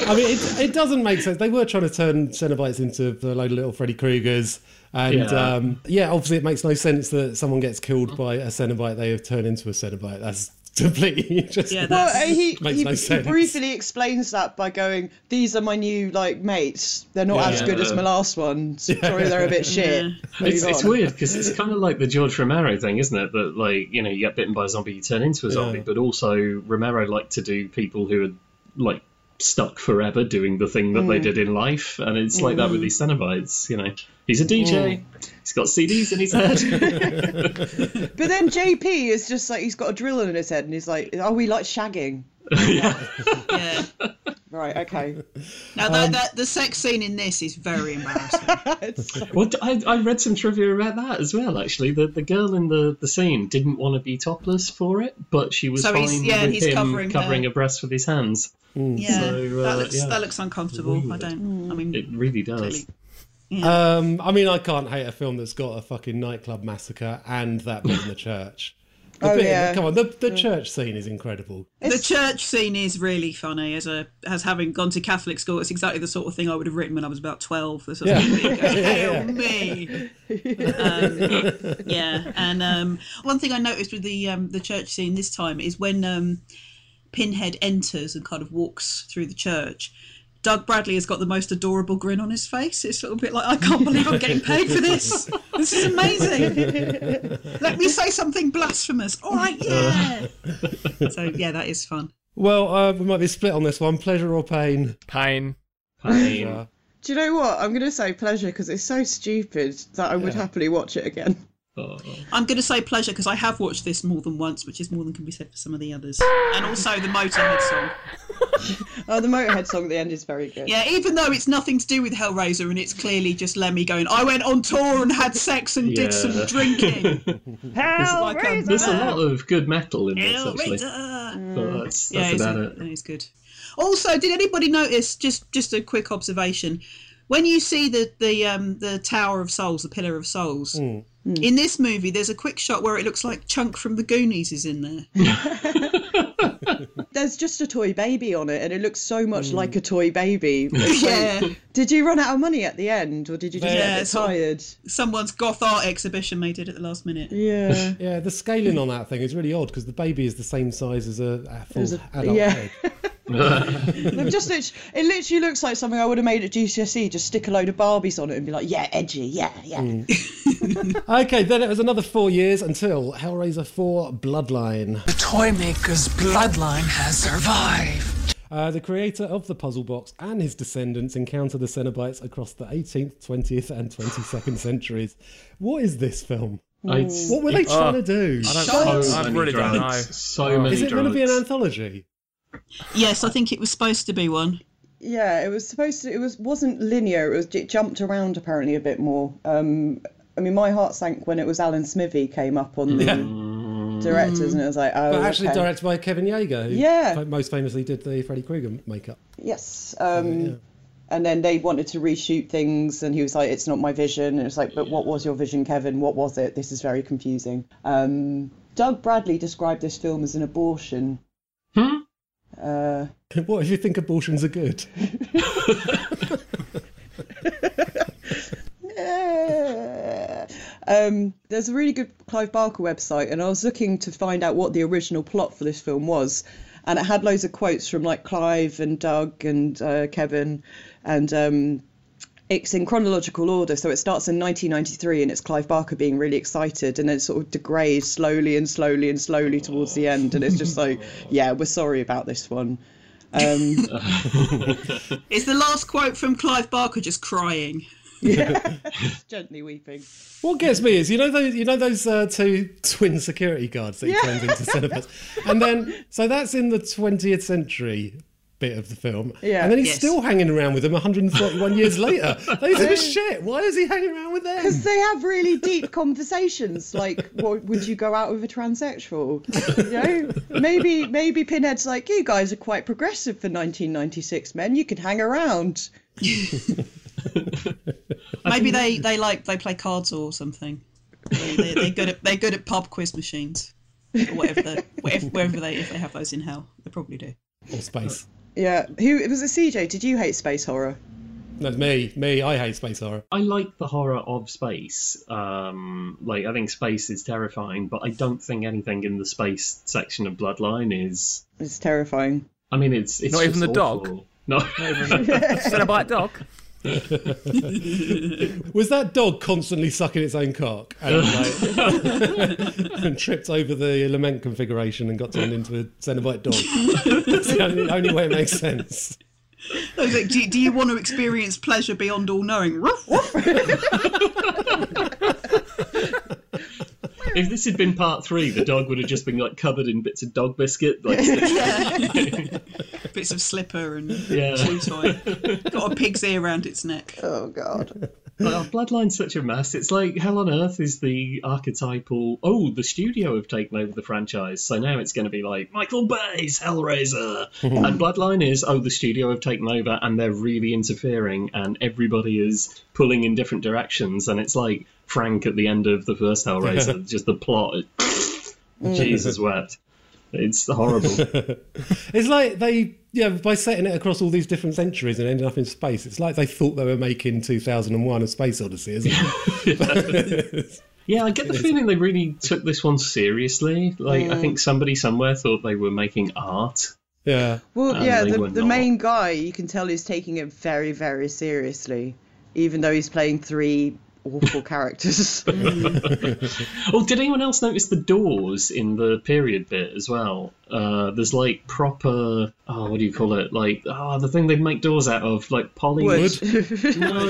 [SPEAKER 1] I mean, it, it doesn't make sense. They were trying to turn Cenobites into a load of little Freddy Kruegers. And
[SPEAKER 2] Yeah.
[SPEAKER 1] yeah. Um, yeah, obviously, it makes no sense that someone gets killed by a Cenobite they have turned into a Cenobite. That's completely just.
[SPEAKER 4] Yeah,
[SPEAKER 6] Well,
[SPEAKER 4] that's-
[SPEAKER 6] uh, he,
[SPEAKER 1] Makes
[SPEAKER 6] he,
[SPEAKER 1] no
[SPEAKER 6] he briefly explains that by going, "These are my new like mates. They're not
[SPEAKER 1] Yeah.
[SPEAKER 6] as good as my last ones. Sorry, they're a bit shit." Move
[SPEAKER 2] It's, it's weird because it's kind of like the George Romero thing, isn't it? That like you know you get bitten by a zombie, you turn into a zombie,
[SPEAKER 1] Yeah.
[SPEAKER 2] but also Romero liked to do people who are like stuck forever doing the thing that
[SPEAKER 6] Mm.
[SPEAKER 2] they did in life, and it's like that with these Cenobites. You know, he's a DJ, he's got CDs in his head.
[SPEAKER 6] But then JP is just like he's got a drill in his head, and he's like, "Oh, we like shagging."
[SPEAKER 4] yeah.
[SPEAKER 6] Right. Okay.
[SPEAKER 4] Now that, that the sex scene in this is very embarrassing.
[SPEAKER 2] Well, I, I read some trivia about that as well. Actually, the the girl in the, the scene didn't want to be topless for it, but she was
[SPEAKER 4] So
[SPEAKER 2] fine
[SPEAKER 4] he's- yeah,
[SPEAKER 2] with
[SPEAKER 4] he's
[SPEAKER 2] him
[SPEAKER 4] covering
[SPEAKER 2] covering,
[SPEAKER 4] her.
[SPEAKER 2] a breast with his hands.
[SPEAKER 4] Yeah,
[SPEAKER 2] So, uh,
[SPEAKER 4] that looks
[SPEAKER 2] yeah.
[SPEAKER 4] that looks uncomfortable. I don't. I mean,
[SPEAKER 2] It really does.
[SPEAKER 4] Clearly.
[SPEAKER 1] Um, I mean, I can't hate a film that's got a fucking nightclub massacre and that bit in the church. The
[SPEAKER 6] Oh,
[SPEAKER 1] bit-
[SPEAKER 6] yeah.
[SPEAKER 1] Come on, the, the church scene is incredible.
[SPEAKER 4] the church scene is really funny. As a as having gone to Catholic school, it's exactly the sort of thing I would have written when I was about twelve. The sort of
[SPEAKER 1] Yeah.
[SPEAKER 4] thing goes, Hail me! Um, yeah, and um, one thing I noticed with the um, the church scene this time is when um, Pinhead enters and kind of walks through the church. Doug Bradley has got the most adorable grin on his face. It's a little bit like, I can't believe I'm getting paid for this. This is amazing. Let me say something blasphemous. All right, yeah. So yeah, that is fun.
[SPEAKER 1] Well, uh, we might be split on this one. Pleasure or pain?
[SPEAKER 5] Pain.
[SPEAKER 2] Pain.
[SPEAKER 6] Do you know what? I'm going to say pleasure because it's so stupid that I would happily watch it again.
[SPEAKER 2] Oh.
[SPEAKER 4] I'm going to say pleasure because I have watched this more than once, which is more than can be said for some of the others. And also the Motorhead song.
[SPEAKER 6] Oh, the Motorhead song at the end is very good.
[SPEAKER 4] Yeah, even though it's nothing to do with Hellraiser and it's clearly just Lemmy going, I went on tour and had sex and did some
[SPEAKER 2] Yeah.
[SPEAKER 4] drinking. like um, a
[SPEAKER 2] There's a lot of good metal in this, actually.
[SPEAKER 4] Hellraiser.
[SPEAKER 2] But that's,
[SPEAKER 4] Yeah,
[SPEAKER 2] that's
[SPEAKER 4] it's,
[SPEAKER 2] about
[SPEAKER 4] it
[SPEAKER 2] it.
[SPEAKER 4] is good. Also, did anybody notice? Just just a quick observation. When you see the the um, the Tower of Souls, the Pillar of Souls,
[SPEAKER 2] hmm. Hmm.
[SPEAKER 4] in this movie, there's a quick shot where it looks like Chunk from the Goonies is in there.
[SPEAKER 6] There's just a toy baby on it, and it looks so much like a toy baby.
[SPEAKER 4] Yeah,
[SPEAKER 6] like, did you run out of money at the end, or did you just
[SPEAKER 1] Yeah,
[SPEAKER 6] get a bit
[SPEAKER 4] sort of-
[SPEAKER 6] tired?
[SPEAKER 4] someone's goth art exhibition they did at the last minute.
[SPEAKER 6] Yeah.
[SPEAKER 1] yeah, the scaling on that thing is really odd because the baby is the same size as a, a full
[SPEAKER 6] As a-
[SPEAKER 1] adult
[SPEAKER 6] yeah.
[SPEAKER 1] head.
[SPEAKER 6] They've just lit- it literally looks like something I would have made at GCSE. Just stick a load of Barbies on it and be like, yeah, edgy, yeah, yeah. Mm.
[SPEAKER 1] Okay, then it was another four years until Hellraiser 4 Bloodline.
[SPEAKER 3] The toy maker's bloodline has survived.
[SPEAKER 1] Uh, the creator of the puzzle box and his descendants encounter the Cenobites across the 18th, 20th, and 22nd centuries. What is this film?
[SPEAKER 2] It's,
[SPEAKER 1] What were they
[SPEAKER 2] it's
[SPEAKER 1] trying to uh, do?
[SPEAKER 5] I don't.
[SPEAKER 2] so
[SPEAKER 5] I
[SPEAKER 2] many
[SPEAKER 5] really don't know.
[SPEAKER 2] drugs. So many
[SPEAKER 1] Is it going to be an anthology?
[SPEAKER 4] Yes, I think it was supposed to be one.
[SPEAKER 6] Yeah, it was supposed to. It was wasn't linear. It was it jumped around apparently a bit more. Um, I mean, my heart sank when it was Alan Smithee came up on the directors, and it was like, oh,
[SPEAKER 1] But actually
[SPEAKER 6] okay.
[SPEAKER 1] directed by Kevin Yagher, who
[SPEAKER 6] Yeah.
[SPEAKER 1] most famously did the Freddy Krueger makeup.
[SPEAKER 6] Yes. Um, And then they wanted to reshoot things, and he was like, "It's not my vision." And it's like, "But what was your vision, Kevin? What was it? This is very confusing." Um, Doug Bradley described this film as an abortion.
[SPEAKER 2] Hmm?
[SPEAKER 6] Uh,
[SPEAKER 1] what if you think abortions are good?
[SPEAKER 6] um, there's a really good Clive Barker website, and I was looking to find out what the original plot for this film was, and it had loads of quotes from like Clive and Doug and uh, Kevin, and um, it's in chronological order. So it starts in 1993, and it's Clive Barker being really excited, and then it sort of degrades slowly and slowly and slowly towards the end, and it's just like, yeah, we're sorry about this one. Um,
[SPEAKER 4] Is the last quote from Clive Barker just crying?
[SPEAKER 6] gently weeping.
[SPEAKER 1] What gets me is you know those you know those uh, two twin security guards that he turns into Cenobites, and then so that's in the 20th century bit of the film,
[SPEAKER 6] Yeah.
[SPEAKER 1] and then he's
[SPEAKER 4] Yes.
[SPEAKER 1] still hanging around with them 141 years later. Those are shit. Why is he hanging around with them?
[SPEAKER 6] Because they have really deep conversations, like, what, would you go out with a transsexual? You know, maybe maybe Pinhead's like, you guys are quite progressive for 1996, men. You could hang around.
[SPEAKER 4] Maybe they, they like they play cards or something. They, they, they're good at they're good at pub quiz machines or whatever they whatever, wherever they if they have those in hell they probably do.
[SPEAKER 1] Or space.
[SPEAKER 6] Yeah. Who it was it? CJ? Did you hate space horror?
[SPEAKER 1] That's me. Me. I hate space horror.
[SPEAKER 2] I like the horror of space. Um, like I think space is terrifying, but I don't think anything in the space section of Bloodline is.
[SPEAKER 6] It's terrifying.
[SPEAKER 2] I mean, it's it's
[SPEAKER 5] Not even
[SPEAKER 2] just
[SPEAKER 5] the dog?
[SPEAKER 2] awful. No,
[SPEAKER 5] Cenobite dog.
[SPEAKER 1] Was that dog constantly sucking its own cock and, like, and tripped over the lament configuration and got turned into a Cenobite dog? That's the only, only way it makes sense.
[SPEAKER 4] I was like, do, do you want to experience pleasure beyond all knowing? Woof, woof.
[SPEAKER 2] if this had been part three, the dog would have just been like covered in bits of dog biscuit. Like,
[SPEAKER 4] bits of slipper and
[SPEAKER 2] Yeah.
[SPEAKER 4] chew toy. Got a pig's ear around its neck.
[SPEAKER 6] Oh God.
[SPEAKER 2] Oh, Bloodline's such a mess. It's like Hell on Earth is the archetypal. Oh, the studio have taken over the franchise, so now it's going to be like Michael Bay's Hellraiser, and Bloodline is oh, the studio have taken over and they're really interfering, and everybody is pulling in different directions, and it's like Frank at the end of the first Hellraiser, just the plot. Mm. Jesus wept. It's horrible.
[SPEAKER 1] It's like they, yeah, by setting it across all these different centuries and ending up in space, it's like they thought they were making 2001 A Space Odyssey, isn't it?
[SPEAKER 2] Yeah, I get the feeling they really took this one seriously. Like, I mm. think somebody somewhere thought they were making art.
[SPEAKER 1] yeah.
[SPEAKER 6] Well, yeah, the, the main guy you can tell is taking it very, very seriously, even though he's playing three awful characters.
[SPEAKER 2] Oh, did anyone else notice the doors in the period bit as well? Uh, there's like proper, oh, what do you call it? Like, oh, the thing they make doors out of, like poly.
[SPEAKER 6] Wood.
[SPEAKER 2] No,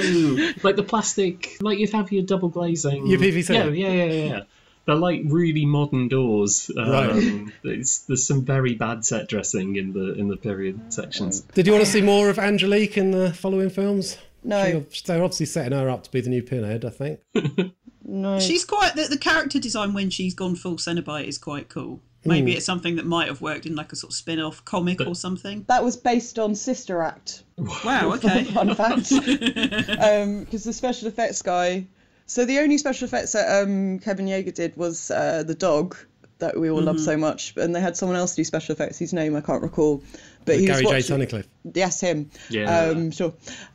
[SPEAKER 2] like the plastic, like you'd have your double glazing.
[SPEAKER 1] Your PVC.
[SPEAKER 2] Yeah, yeah, yeah, yeah. yeah. They're like really modern doors. Um,
[SPEAKER 1] Right.
[SPEAKER 2] it's, there's some very bad set dressing in the in the period sections.
[SPEAKER 1] Did you want to see more of Angelique in the following films?
[SPEAKER 6] No.
[SPEAKER 1] She- they're obviously setting her up to be the new Pinhead, I think.
[SPEAKER 6] no.
[SPEAKER 4] She's quite the, the character design when she's gone full Cenobite is quite cool. Maybe it's something that might have worked in like a sort of spin-off comic or something.
[SPEAKER 6] That was based on Sister Act.
[SPEAKER 4] Wow, okay.
[SPEAKER 6] Fun fact. Because the special effects guy. So the only special effects that um, Kevin Yagher did was uh, the dog that we all love so much, and they had someone else do special effects. His name I can't recall, but he
[SPEAKER 1] Gary J.
[SPEAKER 6] was watching.
[SPEAKER 1] Tunnicliffe.
[SPEAKER 6] Yes, him.
[SPEAKER 2] Yeah.
[SPEAKER 6] Um, sure.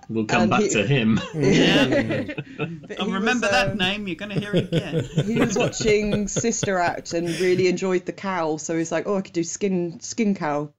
[SPEAKER 2] We'll come
[SPEAKER 6] And
[SPEAKER 2] back
[SPEAKER 6] he-
[SPEAKER 2] to him.
[SPEAKER 6] But
[SPEAKER 4] I'll remember
[SPEAKER 6] was,
[SPEAKER 4] that
[SPEAKER 6] um,
[SPEAKER 4] name. You're going to hear it again.
[SPEAKER 6] he was watching Sister Act and really enjoyed the cow, so he's like, "Oh, I could do skin skin cow."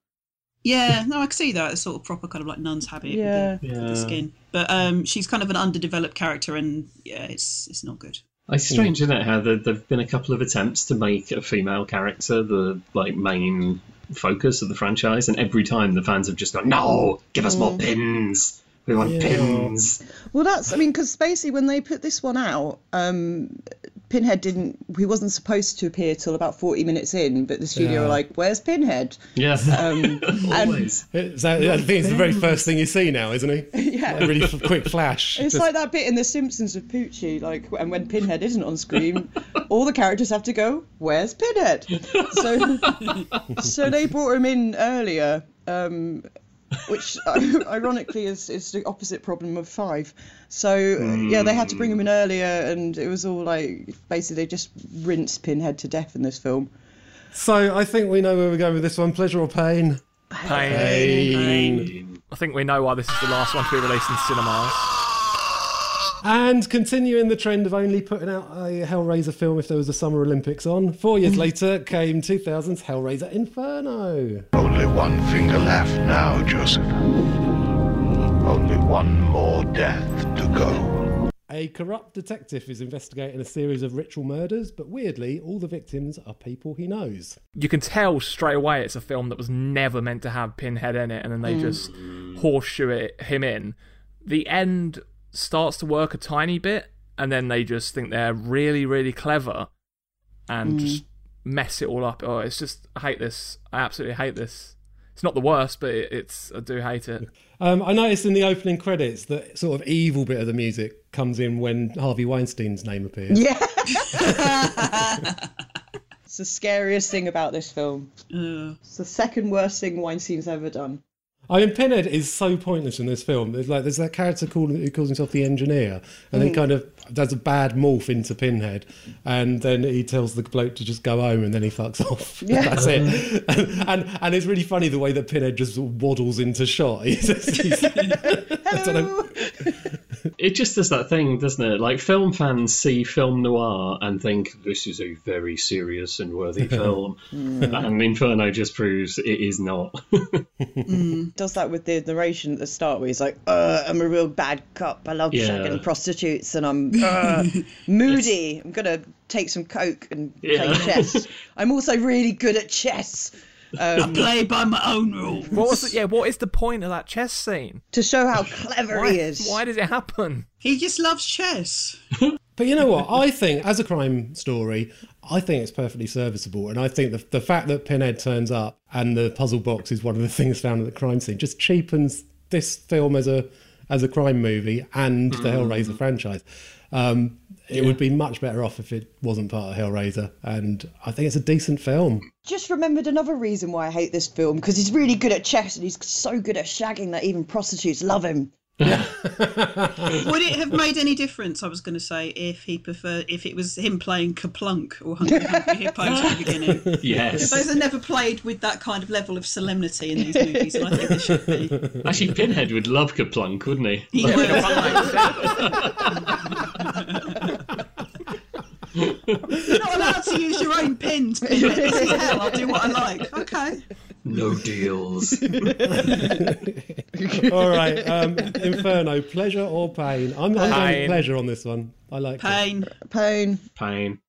[SPEAKER 4] Yeah, no, I can see that. It's sort of proper kind of like nun's habit
[SPEAKER 6] Yeah.
[SPEAKER 4] with, the, with the skin. But um, she's kind of an underdeveloped character, and yeah, it's it's not good.
[SPEAKER 2] It's strange, isn't it? How there have been a couple of attempts to make a female character the like main focus of the franchise, and every time the fans have just gone, "No, give us more mm. pins. We want pins."
[SPEAKER 6] Well, that's I mean, because basically when they put this one out, um, Pinhead didn't. He wasn't supposed to appear till about forty minutes in, but the studio
[SPEAKER 1] Yeah.
[SPEAKER 6] were like, "Where's Pinhead?"
[SPEAKER 2] Yes,
[SPEAKER 6] Um,
[SPEAKER 2] always.
[SPEAKER 1] It's, I think it's the very first thing you see now, isn't he?
[SPEAKER 6] Yeah.
[SPEAKER 1] A really quick flash.
[SPEAKER 6] It's
[SPEAKER 1] Just-
[SPEAKER 6] like that bit in The Simpsons with Poochie, like, and when Pinhead isn't on screen, all the characters have to go, "Where's Pinhead?" So, so they brought him in earlier, um, which uh, ironically is is the opposite problem of five. So hmm. yeah, they had to bring him in earlier, and it was all like basically they just rinse Pinhead to death in this film.
[SPEAKER 1] So I think we know where we're going with this one. Pleasure or pain?
[SPEAKER 5] Pain. I think we know why this is the last one to be released in cinemas.
[SPEAKER 1] And continuing the trend of only putting out a Hellraiser film if there was a Summer Olympics on, four years mm-hmm. later came 2000's Hellraiser Inferno.
[SPEAKER 8] Only one finger left now, Joseph. Only one more death to go.
[SPEAKER 1] A corrupt detective is investigating a series of ritual murders, but weirdly, all the victims are people he knows.
[SPEAKER 5] You can tell straight away it's a film that was never meant to have Pinhead in it, and then they mm. just horseshoe it, him in. The end starts to work a tiny bit, and then they just think they're really, really clever and just mess it all up. Oh, it's just, I hate this. I absolutely hate this. It's not the worst, but it, it's I do hate it.
[SPEAKER 1] Um, I noticed in the opening credits that sort of evil bit of the music comes in when Harvey Weinstein's name appears.
[SPEAKER 6] Yeah. it's the scariest thing about this film.
[SPEAKER 4] Uh,
[SPEAKER 6] It's the second worst thing Weinstein's ever done.
[SPEAKER 1] I mean, Pinhead is so pointless in this film. There's like there's that character called, who calls himself the engineer, and then mm. kind of does a bad morph into Pinhead, and then he tells the bloke to just go home, and then he fucks off.
[SPEAKER 6] Yeah.
[SPEAKER 1] That's it. Mm-hmm. And, and and it's really funny the way that Pinhead just waddles into shot. He's, he's, I don't know.
[SPEAKER 2] It just does that thing, doesn't it? Like film fans see film noir and think this is a very serious and worthy film, and Inferno just proves it is not.
[SPEAKER 6] Does that with the narration at the start where he's like, uh, I'm a real bad cop. I love
[SPEAKER 2] Yeah.
[SPEAKER 6] shagging prostitutes and I'm uh, moody. I'm going to take some coke and play chess. I'm also really good at chess. Um,
[SPEAKER 4] play by my own rules.
[SPEAKER 5] What was it? Yeah, what is the point of that chess scene?
[SPEAKER 6] to show how clever
[SPEAKER 5] Why,
[SPEAKER 6] he is.
[SPEAKER 5] why does it happen?
[SPEAKER 4] He just loves chess.
[SPEAKER 1] But you know what? I think, as a crime story, I think it's perfectly serviceable. And I think the, the fact that Pinhead turns up and the puzzle box is one of the things found at the crime scene just cheapens this film as a as a crime movie and the Hellraiser franchise. Um, it would be much better off if it wasn't part of Hellraiser. And I think it's a decent film.
[SPEAKER 6] Just remembered another reason why I hate this film because he's really good at chess and he's so good at shagging that even prostitutes love him.
[SPEAKER 4] Would it have made any difference? I was going to say if he preferred, if it was him playing Kerplunk or Hungry Hungry Hippos at the beginning.
[SPEAKER 2] Yes.
[SPEAKER 4] Those are never played with that kind of level of solemnity in these movies, and I think they should be.
[SPEAKER 2] Actually, Pinhead would love Kerplunk, wouldn't he?
[SPEAKER 4] He
[SPEAKER 2] Like,
[SPEAKER 4] would. You're not allowed to use your own pins. Pinhead. This is hell. I'll do what I like. Okay.
[SPEAKER 2] No deals.
[SPEAKER 1] All right, um, Inferno, pleasure or pain? I'm, I'm going pleasure on this one. I like it.
[SPEAKER 4] Pain.
[SPEAKER 6] Pain.
[SPEAKER 2] Pain.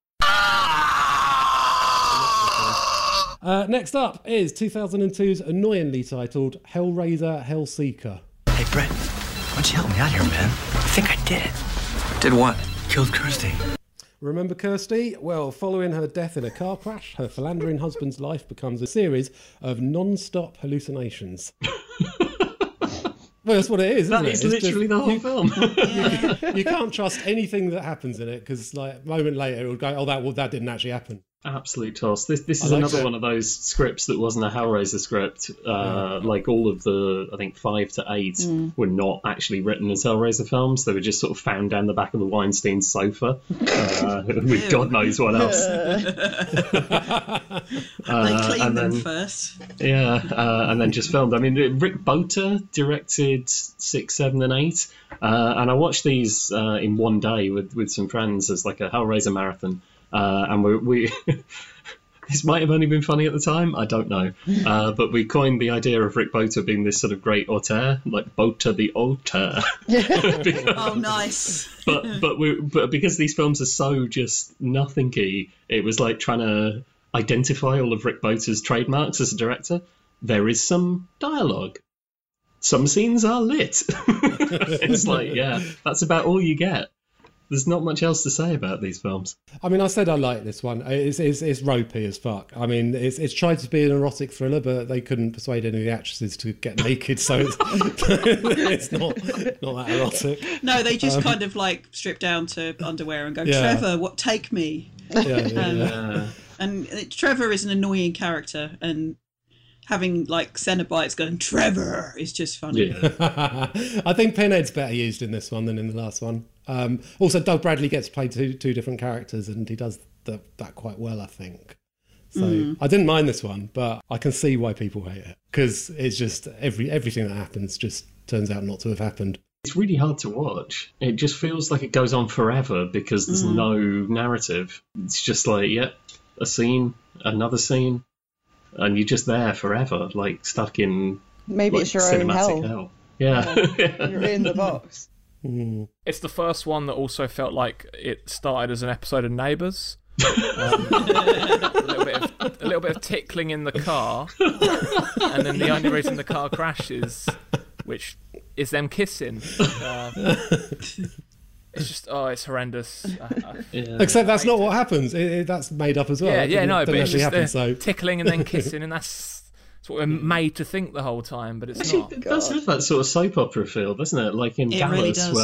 [SPEAKER 1] Uh, next up is 2002's annoyingly titled Hellraiser Hellseeker.
[SPEAKER 3] Hey, Brett, why don't you help me out here, man? I think I did it. Did what? Killed Kirsty.
[SPEAKER 1] Remember Kirsty? Well, following her death in a car crash, her philandering husband's life becomes a series of non-stop hallucinations. well, that's what it is, isn't
[SPEAKER 2] That
[SPEAKER 1] it?
[SPEAKER 2] is
[SPEAKER 1] It's just-
[SPEAKER 2] literally the whole
[SPEAKER 1] you,
[SPEAKER 2] film.
[SPEAKER 1] you can't trust anything that happens in it because, like, a moment later, it will go, "Oh, that well, that didn't actually happen."
[SPEAKER 2] Absolute toss. This this is
[SPEAKER 1] like
[SPEAKER 2] another
[SPEAKER 1] that.
[SPEAKER 2] one of those scripts that wasn't a Hellraiser script. Uh, Like all of the, I think five to eight were not actually written as Hellraiser films. They were just sort of found down the back of the Weinstein sofa uh, with God knows what else.
[SPEAKER 4] they
[SPEAKER 2] Uh,
[SPEAKER 4] clean
[SPEAKER 2] and
[SPEAKER 4] them first.
[SPEAKER 2] Yeah, uh, and then just filmed. I mean, Rick Bota directed six, seven, and eight, uh, and I watched these uh, in one day with with some friends as like a Hellraiser marathon. Uh, and we, we this might have only been funny at the time, I don't know, uh, but we coined the idea of Rick Bota being this sort of great auteur, like Bota the auteur. Because-
[SPEAKER 4] Oh, nice.
[SPEAKER 2] but but we but because these films are so just nothingy, it was like trying to identify all of Rick Bota's trademarks as a director. There is some dialogue. Some scenes are lit. it's like, yeah, that's about all you get. There's not much else to say about these films.
[SPEAKER 1] I mean, I said I like this one. It's, it's, it's ropey as fuck. I mean, it's, it's tried to be an erotic thriller, but they couldn't persuade any of the actresses to get naked, so it's, it's not not that erotic.
[SPEAKER 4] No, they just kind of like strip down to underwear and go,
[SPEAKER 1] Um, Yeah.
[SPEAKER 4] Trevor, what? Take me.
[SPEAKER 1] Yeah, yeah,
[SPEAKER 4] Um,
[SPEAKER 1] yeah.
[SPEAKER 4] And Trevor is an annoying character, and having like Cenobites going Trevor is just funny.
[SPEAKER 2] yeah.
[SPEAKER 1] I think Pinhead's better used in this one than in the last one. Um, also, Doug Bradley gets to play two two different characters, and he does the, that quite well, I think. So I didn't mind this one, but I can see why people hate it because it's just every everything that happens just turns out not to have happened.
[SPEAKER 2] It's really hard to watch. It just feels like it goes on forever because there's no narrative. It's just like, yep, a scene, another scene, and you're just there forever, like stuck in
[SPEAKER 6] Maybe
[SPEAKER 2] like,
[SPEAKER 6] it's your own
[SPEAKER 2] cinematic
[SPEAKER 6] hell.
[SPEAKER 2] hell. Yeah.
[SPEAKER 6] You're in the box.
[SPEAKER 5] It's the first one that also felt like it started as an episode of Neighbours. Um, a, little bit of, a little bit of tickling in the car, and then the only reason the car crashes, which is them kissing. Uh, it's just oh, it's horrendous. Uh, uh,
[SPEAKER 2] yeah.
[SPEAKER 1] Except that's not what happens. It, it, that's made up as well.
[SPEAKER 5] yeah, yeah, no, but
[SPEAKER 1] didn't
[SPEAKER 5] it's
[SPEAKER 1] actually
[SPEAKER 5] just
[SPEAKER 1] happen.
[SPEAKER 5] uh,
[SPEAKER 1] So
[SPEAKER 5] tickling and then kissing, and that's, that's what we're made to think the whole time, but it's
[SPEAKER 2] Actually,
[SPEAKER 5] not.
[SPEAKER 2] it does have that sort of soap opera feel, doesn't it? Like in
[SPEAKER 4] It
[SPEAKER 2] Dallas,
[SPEAKER 4] really does.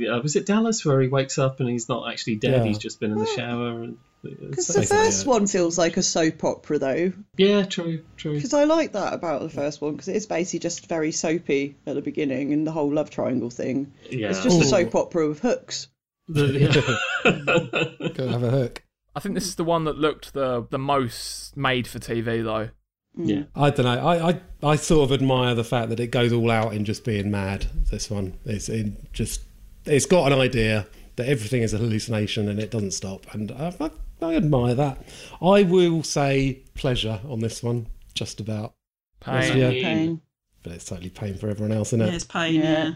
[SPEAKER 2] where uh, was it Dallas where he wakes up and he's not actually dead;
[SPEAKER 1] Yeah.
[SPEAKER 2] he's just been in the shower.
[SPEAKER 6] Because the first one feels like a soap opera, though.
[SPEAKER 2] yeah, true, true.
[SPEAKER 6] Because I like that about the first one, because it is basically just very soapy at the beginning, and the whole love triangle thing.
[SPEAKER 2] Yeah,
[SPEAKER 6] It's just a soap opera with hooks.
[SPEAKER 2] The- yeah.
[SPEAKER 1] go have a hook.
[SPEAKER 5] I think this is the one that looked the the most made for TV, though.
[SPEAKER 2] Yeah.
[SPEAKER 1] I don't know. I, I I sort of admire the fact that it goes all out in just being mad. This one, it's it just it's got an idea that everything is a hallucination and it doesn't stop, and I, I, I admire that. I will say pleasure on this one, just about,
[SPEAKER 5] Pain.
[SPEAKER 1] Yeah.
[SPEAKER 6] Pain.
[SPEAKER 1] but it's totally pain for everyone else, isn't it?
[SPEAKER 4] Yeah, it's pain.
[SPEAKER 6] Yeah.
[SPEAKER 4] Yeah.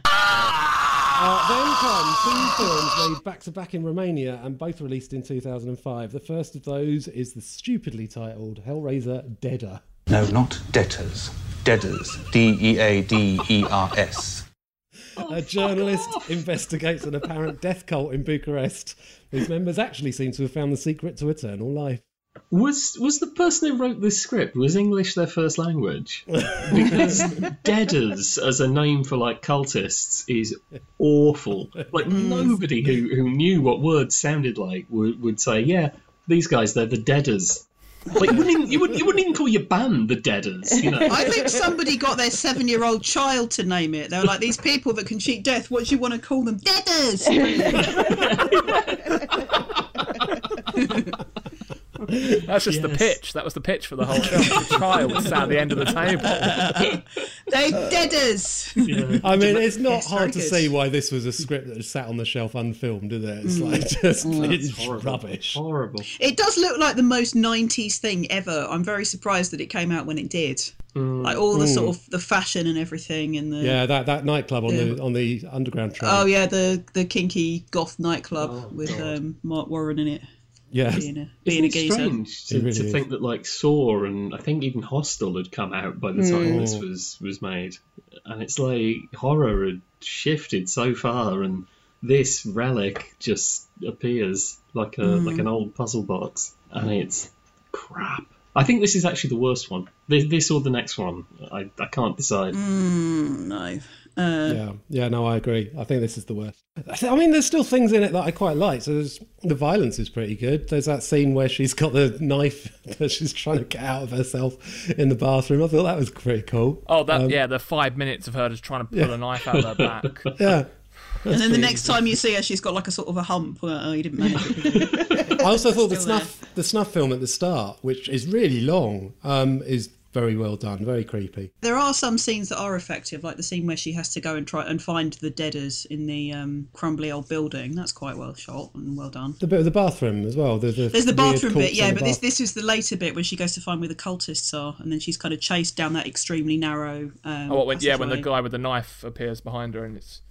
[SPEAKER 1] Uh, then come two films made back to back in Romania and both released in 2005. The first of those is the stupidly titled Hellraiser Deader.
[SPEAKER 9] No, not debtors. Deaders. D E A D E R S.
[SPEAKER 1] a journalist investigates an apparent death cult in Bucharest whose members actually seem to have found the secret to eternal life.
[SPEAKER 2] Was was the person who wrote this script was English their first language? Because Deaders as a name for like cultists is awful. Like mm. nobody who, who knew what words sounded like would, would say, yeah, these guys they're the Deaders. Like you wouldn't even, you wouldn't, you wouldn't even call your band the Deaders. You know.
[SPEAKER 4] I think somebody got their seven-year-old child to name it. They were like, "These people that can cheat death. What do you want to call them? Deaders."
[SPEAKER 5] That's just the pitch. That was the pitch for the whole film. The child sat at the end of the table.
[SPEAKER 4] they did deaders.
[SPEAKER 1] I mean, it's not
[SPEAKER 4] Yes, very
[SPEAKER 1] hard to
[SPEAKER 4] good.
[SPEAKER 1] see why this was a script that sat on the shelf unfilmed, is it? It's
[SPEAKER 4] Mm.
[SPEAKER 1] like just it's
[SPEAKER 2] horrible.
[SPEAKER 1] rubbish.
[SPEAKER 2] Horrible.
[SPEAKER 4] It does look like the most '90s thing ever. I'm very surprised that it came out when it did. Like all the sort of the fashion and everything, and the
[SPEAKER 1] Yeah, that, that nightclub on the
[SPEAKER 4] Yeah.
[SPEAKER 1] on the underground train.
[SPEAKER 4] oh yeah, the the kinky goth nightclub
[SPEAKER 2] Oh,
[SPEAKER 4] with um, Marc Warren in it,
[SPEAKER 1] yeah.
[SPEAKER 4] being a being a
[SPEAKER 2] Isn't it
[SPEAKER 4] geezer.
[SPEAKER 2] strange to,
[SPEAKER 1] It really
[SPEAKER 2] to think that like Saw and I think even Hostel had come out by the time this mm. was was made, and it's like horror had shifted so far, and this relic just appears like a mm. like an old puzzle box, and it's crap. I think this is actually the worst one. This, this or the next one. I, I can't decide.
[SPEAKER 4] Mm, no, uh,
[SPEAKER 1] Yeah, yeah, no, I agree. I think this is the worst. I th- I mean, there's still things in it that I quite like. So there's, the violence is pretty good. There's that scene where she's got the knife that she's trying to get out of herself in the bathroom. I thought that was pretty cool.
[SPEAKER 5] Oh, that
[SPEAKER 1] Um,
[SPEAKER 5] yeah, the five minutes of her just trying to pull a knife out of her back.
[SPEAKER 1] Yeah.
[SPEAKER 4] and then the next time you see her, she's got like a sort of a hump. Well, oh, you didn't manage it.
[SPEAKER 1] I also thought the
[SPEAKER 4] Still
[SPEAKER 1] snuff the snuff film at the start, which is really long, um, is very well done, very creepy.
[SPEAKER 4] There are some scenes that are effective, like the scene where she has to go and try and find the deaders in the um, crumbly old building. That's quite well shot and well done.
[SPEAKER 1] The bit of the bathroom as well. The, the
[SPEAKER 4] There's the bathroom bit, yeah, but this
[SPEAKER 1] bath-
[SPEAKER 4] this is the later bit where she goes to find where the cultists are, and then she's kind of chased down that extremely narrow. Um,
[SPEAKER 5] Oh, what, when, yeah, when the guy with the knife appears behind her and it's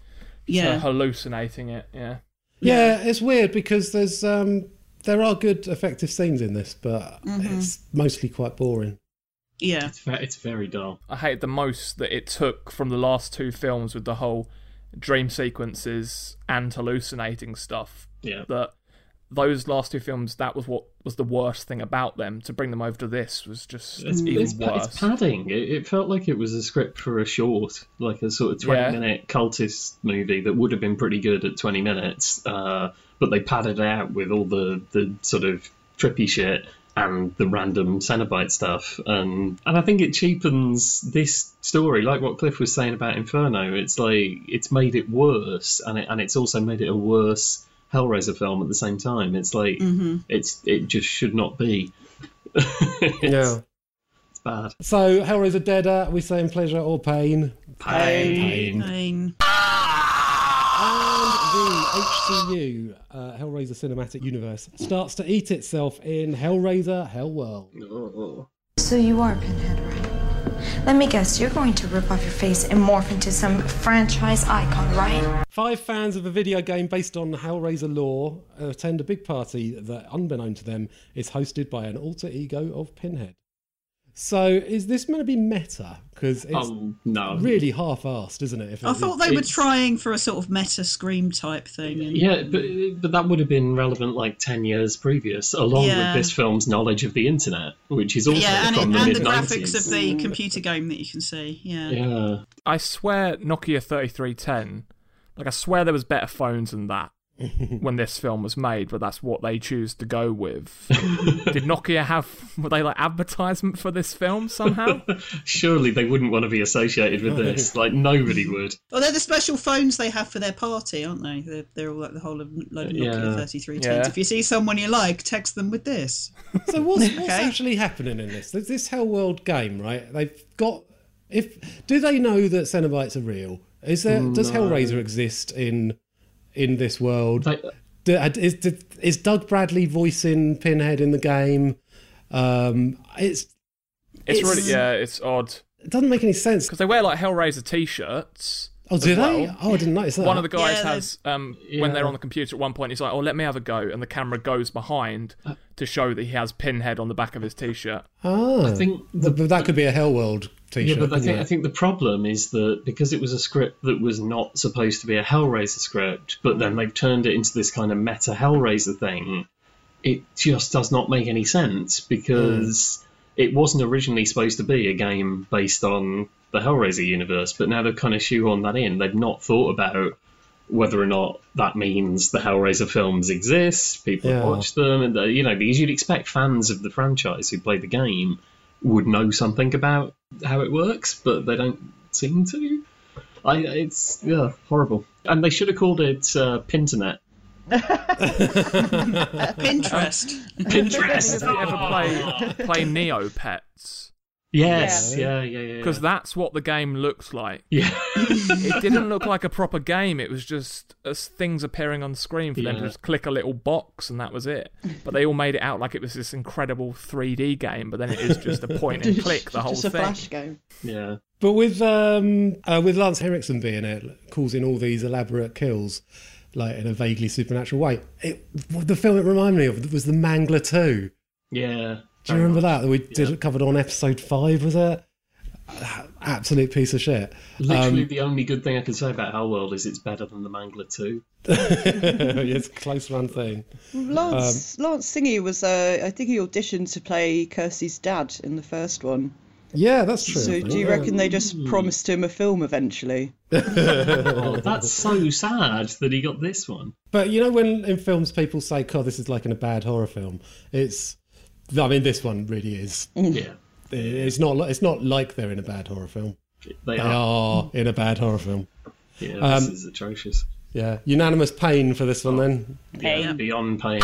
[SPEAKER 4] yeah,
[SPEAKER 5] her hallucinating it. Yeah.
[SPEAKER 1] Yeah, it's weird because there's um, there are good effective scenes in this, but
[SPEAKER 4] Mm-hmm.
[SPEAKER 1] it's mostly quite boring.
[SPEAKER 4] Yeah,
[SPEAKER 2] It's, ve- it's very dull.
[SPEAKER 5] I hate the most that it took from the last two films with the whole dream sequences and hallucinating stuff.
[SPEAKER 2] Yeah.
[SPEAKER 5] That those last two films, that was what was the worst thing about them. To bring them over to this was just
[SPEAKER 2] It's,
[SPEAKER 5] even
[SPEAKER 2] it's,
[SPEAKER 5] worse.
[SPEAKER 2] it's padding. It, it felt like it was a script for a short, like a sort of 20
[SPEAKER 5] Yeah.
[SPEAKER 2] minute cultist movie that would have been pretty good at 20 minutes, uh, but they padded it out with all the, the sort of trippy shit and the random Cenobite stuff. And, and I think it cheapens this story, like what Cliff was saying about Inferno. It's like it's made it worse, and, it, and it's also made it a worse Hellraiser film at the same time. It's like, mm-hmm. it's it just should not be. it's,
[SPEAKER 1] Yeah.
[SPEAKER 2] it's bad.
[SPEAKER 1] So Hellraiser Dead, are we saying pleasure or pain?
[SPEAKER 2] Pain.
[SPEAKER 4] I mean,
[SPEAKER 1] And the HCU, uh, Hellraiser Cinematic Universe, starts to eat itself in Hellraiser Hellworld.
[SPEAKER 2] Oh.
[SPEAKER 9] So you are Pinhead, right? Let me guess, you're going to rip off your face and morph into some franchise icon, right?
[SPEAKER 1] Five fans of a video game based on Hellraiser lore attend a big party that, unbeknown to them, is hosted by an alter ego of Pinhead. So, is this going to be meta? Because it's
[SPEAKER 2] Um, no.
[SPEAKER 1] really half-assed, isn't it? If
[SPEAKER 4] I
[SPEAKER 1] it-
[SPEAKER 4] thought they were trying for a sort of meta scream type thing. And,
[SPEAKER 2] Yeah, but but that would have been relevant like ten years previous, along
[SPEAKER 4] Yeah.
[SPEAKER 2] with this film's knowledge of the internet, which is also
[SPEAKER 4] yeah, and,
[SPEAKER 2] from
[SPEAKER 4] it,
[SPEAKER 2] the
[SPEAKER 4] and
[SPEAKER 2] mid
[SPEAKER 4] the graphics
[SPEAKER 2] nineties.
[SPEAKER 4] of the computer game that you can see. Yeah.
[SPEAKER 2] Yeah,
[SPEAKER 5] I swear Nokia 3310, like I swear there was better phones than that when this film was made, but that's what they choose to go with. Did Nokia have were they like advertisement for this film somehow?
[SPEAKER 2] surely they wouldn't want to be associated with this. Like nobody would.
[SPEAKER 4] Well, they're the special phones they have for their party, aren't they? They're, they're all like the whole of load of uh, Nokia
[SPEAKER 2] Yeah.
[SPEAKER 4] 3310s.
[SPEAKER 5] Yeah.
[SPEAKER 4] If you see someone you like, text them with this.
[SPEAKER 1] So what's, what's actually happening in this? There's this Hell World game, right? They've got. If do they know that Cenobites are real? Is there mm, does Hellraiser exist in in this world?
[SPEAKER 2] They,
[SPEAKER 1] is, is Doug Bradley voicing Pinhead in the game? Um, it's
[SPEAKER 5] It's,
[SPEAKER 1] It's-
[SPEAKER 5] really yeah, it's odd
[SPEAKER 1] it doesn't make any sense.
[SPEAKER 5] because they wear like Hellraiser t-shirts,
[SPEAKER 1] Oh, do
[SPEAKER 5] as
[SPEAKER 1] they?
[SPEAKER 5] well.
[SPEAKER 1] Oh, I didn't notice that.
[SPEAKER 5] One of the guys
[SPEAKER 4] Yeah,
[SPEAKER 5] has um, when they're on the computer at one point, he's like, "Oh, let me have a go," and the camera goes behind to show that he has Pinhead on the back of his t-shirt.
[SPEAKER 1] Ah,
[SPEAKER 2] I think the,
[SPEAKER 1] but that could be a Hellworld t-shirt.
[SPEAKER 2] Yeah, but I think,
[SPEAKER 1] it?
[SPEAKER 2] I think the problem is that because it was a script that was not supposed to be a Hellraiser script, but then they've turned it into this kind of meta Hellraiser thing, it just does not make any sense because it wasn't originally supposed to be a game based on the Hellraiser universe, but now they've kind of shoehorned that in. They've not thought about whether or not that means the Hellraiser films exist, people
[SPEAKER 1] Yeah.
[SPEAKER 2] watched them, and uh, you know, because you'd expect fans of the franchise who played the game would know something about how it works, but they don't seem to. I, it's yeah, horrible. And they should have called it uh, Pinternet.
[SPEAKER 4] Pinterest.
[SPEAKER 2] Pinterest.
[SPEAKER 5] If you ever play play Neopets,
[SPEAKER 2] Yes, yeah, yeah, yeah.
[SPEAKER 5] because that's what the game looks like.
[SPEAKER 2] yeah,
[SPEAKER 5] It didn't look like a proper game. It was just as things appearing on the screen for them to just click a little box and that was it. But they all made it out like it was this incredible 3D game, but then it is just a point and click the whole thing.
[SPEAKER 6] Just a
[SPEAKER 5] thing.
[SPEAKER 6] flash game.
[SPEAKER 2] yeah.
[SPEAKER 1] But with um, uh, with Lance Henriksen being it, causing all these elaborate kills, like in a vaguely supernatural way, it, the film it reminded me of was the Mangler Two.
[SPEAKER 2] Yeah.
[SPEAKER 1] Do you remember that that we did it covered on episode five? Was it? Absolute piece of shit.
[SPEAKER 2] Literally,
[SPEAKER 1] Um,
[SPEAKER 2] the only good thing I can say about Our Hellworld is it's better than the Mangler 2.
[SPEAKER 1] it's a close one thing.
[SPEAKER 6] Lance Lance Singy was uh, I think he auditioned to play Kirsty's dad in the first one.
[SPEAKER 1] Yeah, that's true.
[SPEAKER 6] So do you
[SPEAKER 1] yeah.
[SPEAKER 6] reckon they just promised him a film eventually?
[SPEAKER 2] Oh, that's so sad that he got this one.
[SPEAKER 1] But you know when in films people say, "God, this is like in a bad horror film," it's. I mean, this one really is.
[SPEAKER 2] Yeah.
[SPEAKER 1] It's not. It's not like they're in a bad horror film.
[SPEAKER 2] They
[SPEAKER 1] They
[SPEAKER 2] are.
[SPEAKER 1] are in a bad horror film.
[SPEAKER 2] Yeah,
[SPEAKER 1] Um,
[SPEAKER 2] this is atrocious.
[SPEAKER 1] Yeah, unanimous pain for this one then.
[SPEAKER 2] Yeah, beyond pain.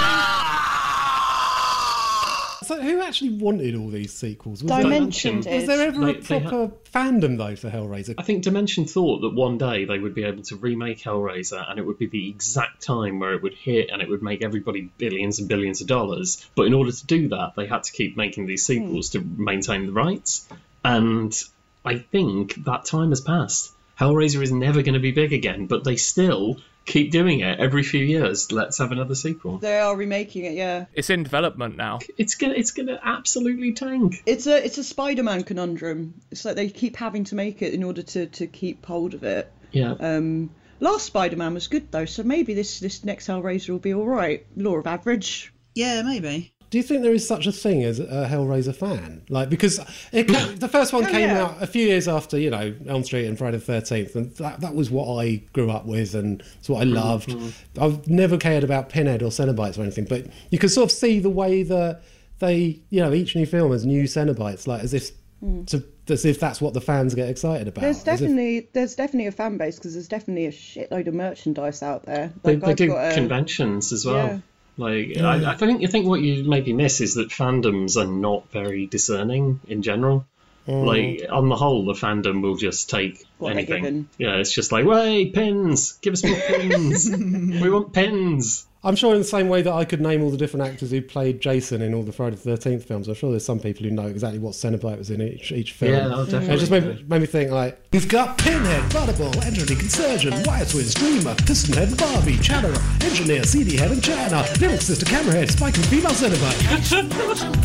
[SPEAKER 1] So, who actually wanted all these sequels? Was, there,
[SPEAKER 6] Dimension
[SPEAKER 2] Dimension.
[SPEAKER 1] was there ever a
[SPEAKER 2] They- they ha-
[SPEAKER 1] proper fandom though for Hellraiser?
[SPEAKER 2] I think Dimension thought that one day they would be able to remake Hellraiser and it would be the exact time where it would hit and it would make everybody billions and billions of dollars. But in order to do that, they had to keep making these sequels hmm. to maintain the rights. And I think that time has passed. Hellraiser is never going to be big again, but they still keep doing it every few years. Let's have another sequel.
[SPEAKER 6] They are remaking it, yeah.
[SPEAKER 5] It's in development now.
[SPEAKER 2] It's gonna, it's gonna absolutely tank.
[SPEAKER 6] It's a it's a Spider-Man conundrum. It's like they keep having to make it in order to, to keep hold of it.
[SPEAKER 2] Yeah.
[SPEAKER 6] Um, last Spider-Man was good though, so maybe this this next Hellraiser will be all right. Law of average.
[SPEAKER 4] Yeah, maybe.
[SPEAKER 1] Do you think there is such a thing as a Hellraiser fan? Like, because it, the first one
[SPEAKER 6] Oh,
[SPEAKER 1] came
[SPEAKER 6] yeah.
[SPEAKER 1] out a few years after, you know, Elm Street and Friday the Thirteenth, and that, that was what I grew up with, and it's what I loved. Mm-hmm. I've never cared about Pinhead or Cenobites or anything, but you can sort of see the way that they, you know, each new film has new Cenobites, like as if, mm. to, as if that's what the fans get excited about.
[SPEAKER 6] There's
[SPEAKER 1] as if-
[SPEAKER 6] definitely there's definitely a fan base because there's definitely a shitload of merchandise out there.
[SPEAKER 2] They,
[SPEAKER 6] Like,
[SPEAKER 2] they
[SPEAKER 6] I've
[SPEAKER 2] do
[SPEAKER 6] got a-
[SPEAKER 2] conventions as well.
[SPEAKER 6] yeah.
[SPEAKER 2] Like I, I think I think what you maybe miss is that fandoms are not very discerning in general. Mm. Like on the whole, the fandom will just take
[SPEAKER 6] What
[SPEAKER 2] anything. Yeah, it's just like, "Way pins! Give us more pins! we want pins!"
[SPEAKER 1] I'm sure in the same way that I could name all the different actors who played Jason in all the Friday the Thirteenth films. I'm sure there's some people who know exactly what Cenobite was in each each film.
[SPEAKER 2] Yeah, oh,
[SPEAKER 1] And it just made,
[SPEAKER 2] definitely.
[SPEAKER 1] made me think like we've got Pinhead, Butterball, Angelique and Surgeon, Wire Twins, Dreamer, Pistonhead, Barbie, Chatterer, Engineer, CD Head and China, Little Sister, Camerahead, Spike and Female Cenobite.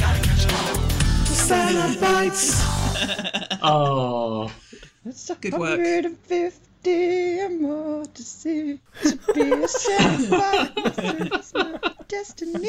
[SPEAKER 1] Cenobites.
[SPEAKER 2] Oh,
[SPEAKER 6] It's a
[SPEAKER 4] Good work.
[SPEAKER 6] 150 and more to see to be a Cenobite. My destiny.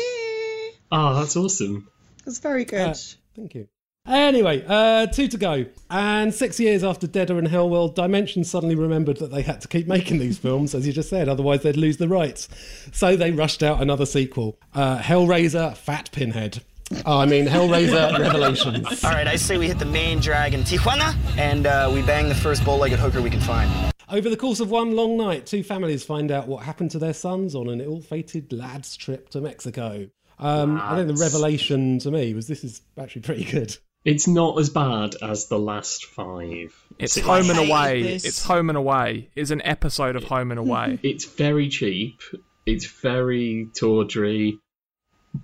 [SPEAKER 2] oh, that's awesome.
[SPEAKER 6] It's very good.
[SPEAKER 1] Uh, Thank you. Anyway, uh, two to go. And six years after Deader and Hellworld, Dimension suddenly remembered that they had to keep making these films, as you just said, otherwise they'd lose the rights. So they rushed out another sequel uh, Hellraiser Fat Pinhead. Oh, I mean, Hellraiser Revelations.
[SPEAKER 10] All right, I say we hit the main drag in Tijuana and uh, we bang the first bow-legged hooker we can find.
[SPEAKER 1] Over the course of one long night, two families find out what happened to their sons on an ill-fated lad's trip to Mexico. Um, I think the revelation to me was this is actually pretty good.
[SPEAKER 2] It's not as bad as the last five.
[SPEAKER 5] It's
[SPEAKER 2] series.
[SPEAKER 5] Home and Away.
[SPEAKER 4] this.
[SPEAKER 5] It's Home and Away. It's an episode of Home and Away.
[SPEAKER 2] It's very cheap. It's very tawdry,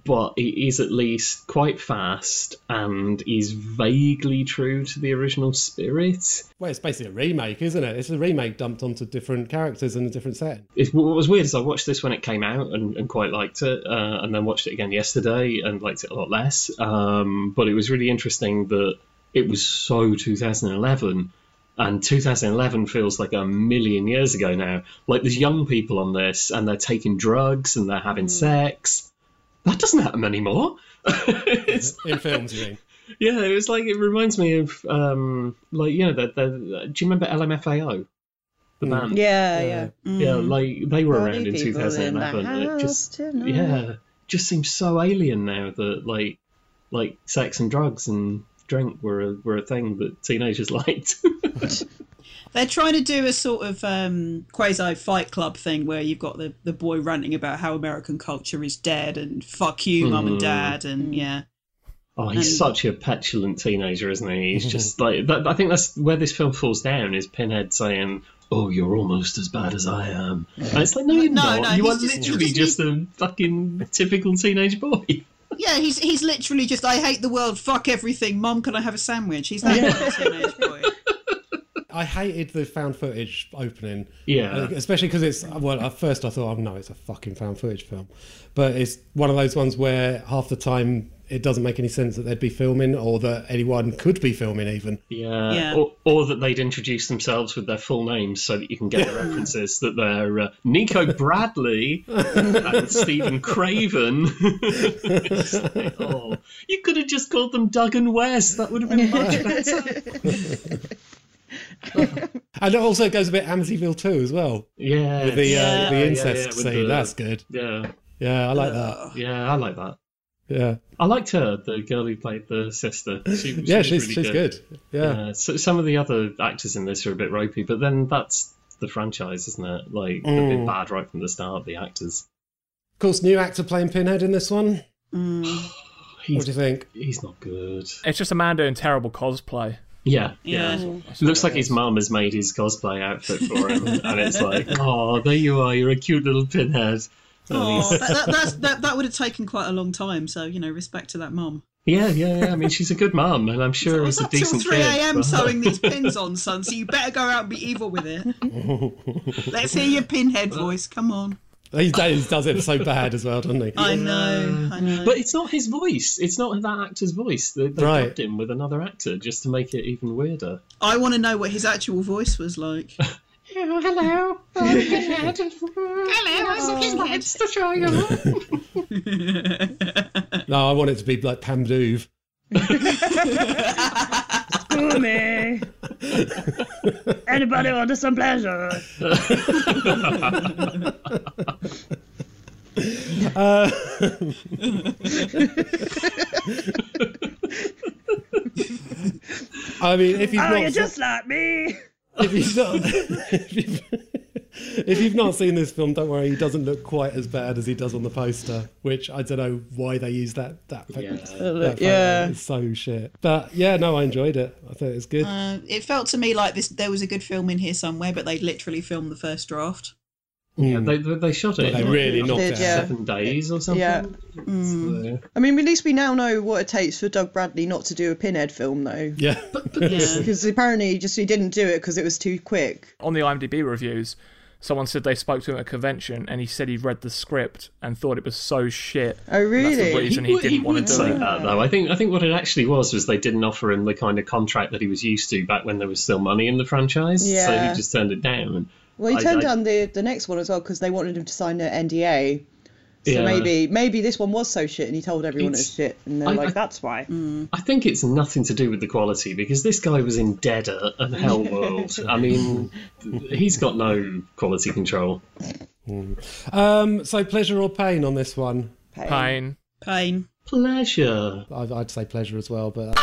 [SPEAKER 2] but he is at least quite fast and he's vaguely true to the original spirit.
[SPEAKER 1] Well, it's basically a remake, isn't it? It's a remake dumped onto different characters in a different setting.
[SPEAKER 2] It, what was weird is I watched this when it came out and, and quite liked it, uh, and then watched it again yesterday and liked it a lot less. Um, but it was really interesting that it was so 2011 and 2011 feels like a million years ago now. Like there's young people on this, and they're taking drugs and they're having sex. That doesn't happen anymore. It's-
[SPEAKER 1] In films, you mean?
[SPEAKER 2] yeah, it was like it reminds me of um, like you know the, the do you remember LMFAO, the mm. band?
[SPEAKER 6] Yeah, yeah. Uh, mm.
[SPEAKER 2] yeah, like they were
[SPEAKER 6] Party
[SPEAKER 2] around in
[SPEAKER 6] people in
[SPEAKER 2] 2011. it just
[SPEAKER 6] tonight.
[SPEAKER 2] yeah, just seems so alien now that like like sex and drugs and drink were a, were a thing that teenagers liked.
[SPEAKER 4] They're trying to do a sort of um, quasi Fight Club thing where you've got the, the boy ranting about how American culture is dead and fuck you, mum and
[SPEAKER 2] Hmm.
[SPEAKER 4] dad, and yeah.
[SPEAKER 2] Oh, he's
[SPEAKER 4] And-
[SPEAKER 2] such a petulant teenager, isn't he? He's just like that, I think that's where this film falls down. Is Pinhead saying, "Oh, you're almost as bad as I am," and it's like, no, you're
[SPEAKER 4] No,
[SPEAKER 2] not.
[SPEAKER 4] no,
[SPEAKER 2] you are
[SPEAKER 4] just-
[SPEAKER 2] literally just,
[SPEAKER 4] just
[SPEAKER 2] a fucking typical teenage boy.
[SPEAKER 4] Yeah, he's he's literally just I hate the world, fuck everything, mum, can I have a sandwich? He's that kind of teenage boy.
[SPEAKER 1] I hated the found footage opening.
[SPEAKER 2] Yeah.
[SPEAKER 1] Uh, especially because it's well. At first, I thought, oh no, it's a fucking found footage film, but it's one of those ones where half the time it doesn't make any sense that they'd be filming or that anyone could be filming even.
[SPEAKER 2] Yeah,
[SPEAKER 4] Yeah.
[SPEAKER 2] Or, or that they'd introduce themselves with their full names so that you can get the references that they're uh, Nico Bradley and Stephen Craven. Like, oh, you could have just called them Doug and Wes. That would have been much better.
[SPEAKER 1] And it also goes a bit Amityville too as well.
[SPEAKER 2] Yeah,
[SPEAKER 1] With the
[SPEAKER 2] yeah,
[SPEAKER 1] uh, the incest
[SPEAKER 2] yeah, with
[SPEAKER 1] scene,
[SPEAKER 2] the-
[SPEAKER 1] that's good.
[SPEAKER 2] Yeah,
[SPEAKER 1] Yeah, I like that.
[SPEAKER 2] yeah, I like that.
[SPEAKER 1] Yeah,
[SPEAKER 2] I liked her, the girl who played the sister. She, she
[SPEAKER 1] yeah,
[SPEAKER 2] was
[SPEAKER 1] she's
[SPEAKER 2] really
[SPEAKER 1] she's good. Yeah.
[SPEAKER 2] Yeah, so some of the other actors in this are a bit ropey, but then that's the franchise, isn't it? Like they've been
[SPEAKER 1] Mm.
[SPEAKER 2] bad right from the start. The actors.
[SPEAKER 1] Of course, new actor playing Pinhead in this one.
[SPEAKER 4] Mm.
[SPEAKER 1] What do you think?
[SPEAKER 2] He's not good.
[SPEAKER 5] It's just a man doing terrible cosplay.
[SPEAKER 2] Yeah, yeah.
[SPEAKER 4] Yeah. Mm.
[SPEAKER 2] Looks like his mum has made his cosplay outfit for him, and it's like, oh, there you are. You're a cute little pinhead.
[SPEAKER 4] Oh, that, that, that, that would have taken quite a long time, so, you know, respect to that mum.
[SPEAKER 2] yeah, yeah, yeah. I mean, she's a good mum, and I'm sure
[SPEAKER 4] I
[SPEAKER 2] it
[SPEAKER 4] was
[SPEAKER 2] was a
[SPEAKER 4] up till
[SPEAKER 2] decent
[SPEAKER 4] 3 a.m.
[SPEAKER 2] but-
[SPEAKER 4] sewing these pins on, son, so you better go out and be evil with it. Let's hear your pinhead voice, come on.
[SPEAKER 1] He does, he does it so bad as well, doesn't he?
[SPEAKER 4] I know, I know.
[SPEAKER 2] But it's not his voice. It's not that actor's voice. They, they
[SPEAKER 1] Right.
[SPEAKER 2] dubbed him with another actor just to make it even weirder.
[SPEAKER 4] I want to know what his actual voice was like.
[SPEAKER 2] Oh, hello. Oh, pinhead.
[SPEAKER 4] Hello, I'm Pinhead.
[SPEAKER 2] to show.
[SPEAKER 1] No, I want it to be like Pam Duve.
[SPEAKER 6] Me. Anybody want some pleasure?
[SPEAKER 1] Uh, I mean, if you've
[SPEAKER 6] Oh,
[SPEAKER 1] not,
[SPEAKER 6] you're just like me.
[SPEAKER 1] if you've not, if you've, if you've not seen this film, don't worry. He doesn't look quite as bad as he does on the poster. Which I don't know why they use that that.
[SPEAKER 2] Yeah.
[SPEAKER 1] that
[SPEAKER 6] yeah.
[SPEAKER 1] it's so shit. But yeah, no, I enjoyed it. I thought it was good.
[SPEAKER 4] Uh, it felt to me like this. There was a good film in here somewhere, but they'd literally filmed the first draft.
[SPEAKER 2] Yeah,
[SPEAKER 1] Mm.
[SPEAKER 2] they, they they shot it.
[SPEAKER 1] Well, they really
[SPEAKER 2] like,
[SPEAKER 1] knocked it
[SPEAKER 6] yeah.
[SPEAKER 2] seven days or something.
[SPEAKER 6] Yeah.
[SPEAKER 4] Mm.
[SPEAKER 2] So-
[SPEAKER 6] I mean, at least we now know what it takes for Doug Bradley not to do a Pinhead film, though.
[SPEAKER 1] Yeah,
[SPEAKER 4] Yeah.
[SPEAKER 6] Because apparently he just he didn't do it because it was too quick.
[SPEAKER 5] On the IMDb reviews, someone said they spoke to him at a convention and he said he read the script and thought it was so shit.
[SPEAKER 6] Oh, really?
[SPEAKER 5] That's the reason he,
[SPEAKER 2] would-
[SPEAKER 5] didn't want to do
[SPEAKER 2] say
[SPEAKER 5] it.
[SPEAKER 2] that though. I think I think what it actually was was they didn't offer him the kind of contract that he was used to back when there was still money in the franchise.
[SPEAKER 6] Yeah.
[SPEAKER 2] So he just turned it down.
[SPEAKER 6] Well, he
[SPEAKER 2] I-
[SPEAKER 6] turned
[SPEAKER 2] I-
[SPEAKER 6] down the the next one as well because they wanted him to sign an NDA. So
[SPEAKER 2] Yeah.
[SPEAKER 6] maybe maybe this one was so shit, and he told everyone
[SPEAKER 2] It's-
[SPEAKER 6] it's shit, and they're
[SPEAKER 2] I-
[SPEAKER 6] like, "That's why."
[SPEAKER 2] I think it's nothing to do with the quality because this guy was in Deader and Hellworld. I mean, he's got no quality control.
[SPEAKER 1] Um, so pleasure or pain on this one?
[SPEAKER 6] Pain.
[SPEAKER 5] Pain.
[SPEAKER 4] Pain.
[SPEAKER 2] Pleasure.
[SPEAKER 1] I'd, I'd say pleasure as well, but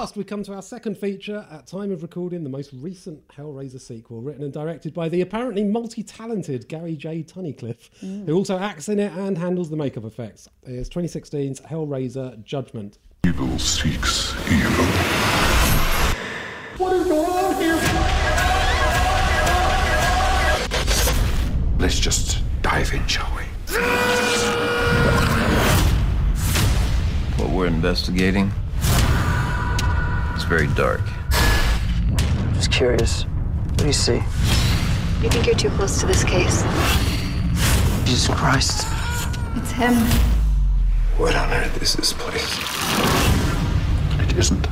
[SPEAKER 1] last, we come to our second feature. At time of recording, the most recent Hellraiser sequel, written and directed by the apparently multi-talented Gary J. Tunnicliffe, mm. who also acts in it and handles the makeup effects. It's 2016's Hellraiser Judgment.
[SPEAKER 8] Evil seeks evil.
[SPEAKER 7] What is going on here?
[SPEAKER 8] Let's just dive in, shall we?
[SPEAKER 3] What we're investigating it's very dark.
[SPEAKER 11] Just curious. What do you see?
[SPEAKER 12] You think you're too close to this case?
[SPEAKER 11] Jesus Christ.
[SPEAKER 12] It's him.
[SPEAKER 11] What on earth is this place? It isn't.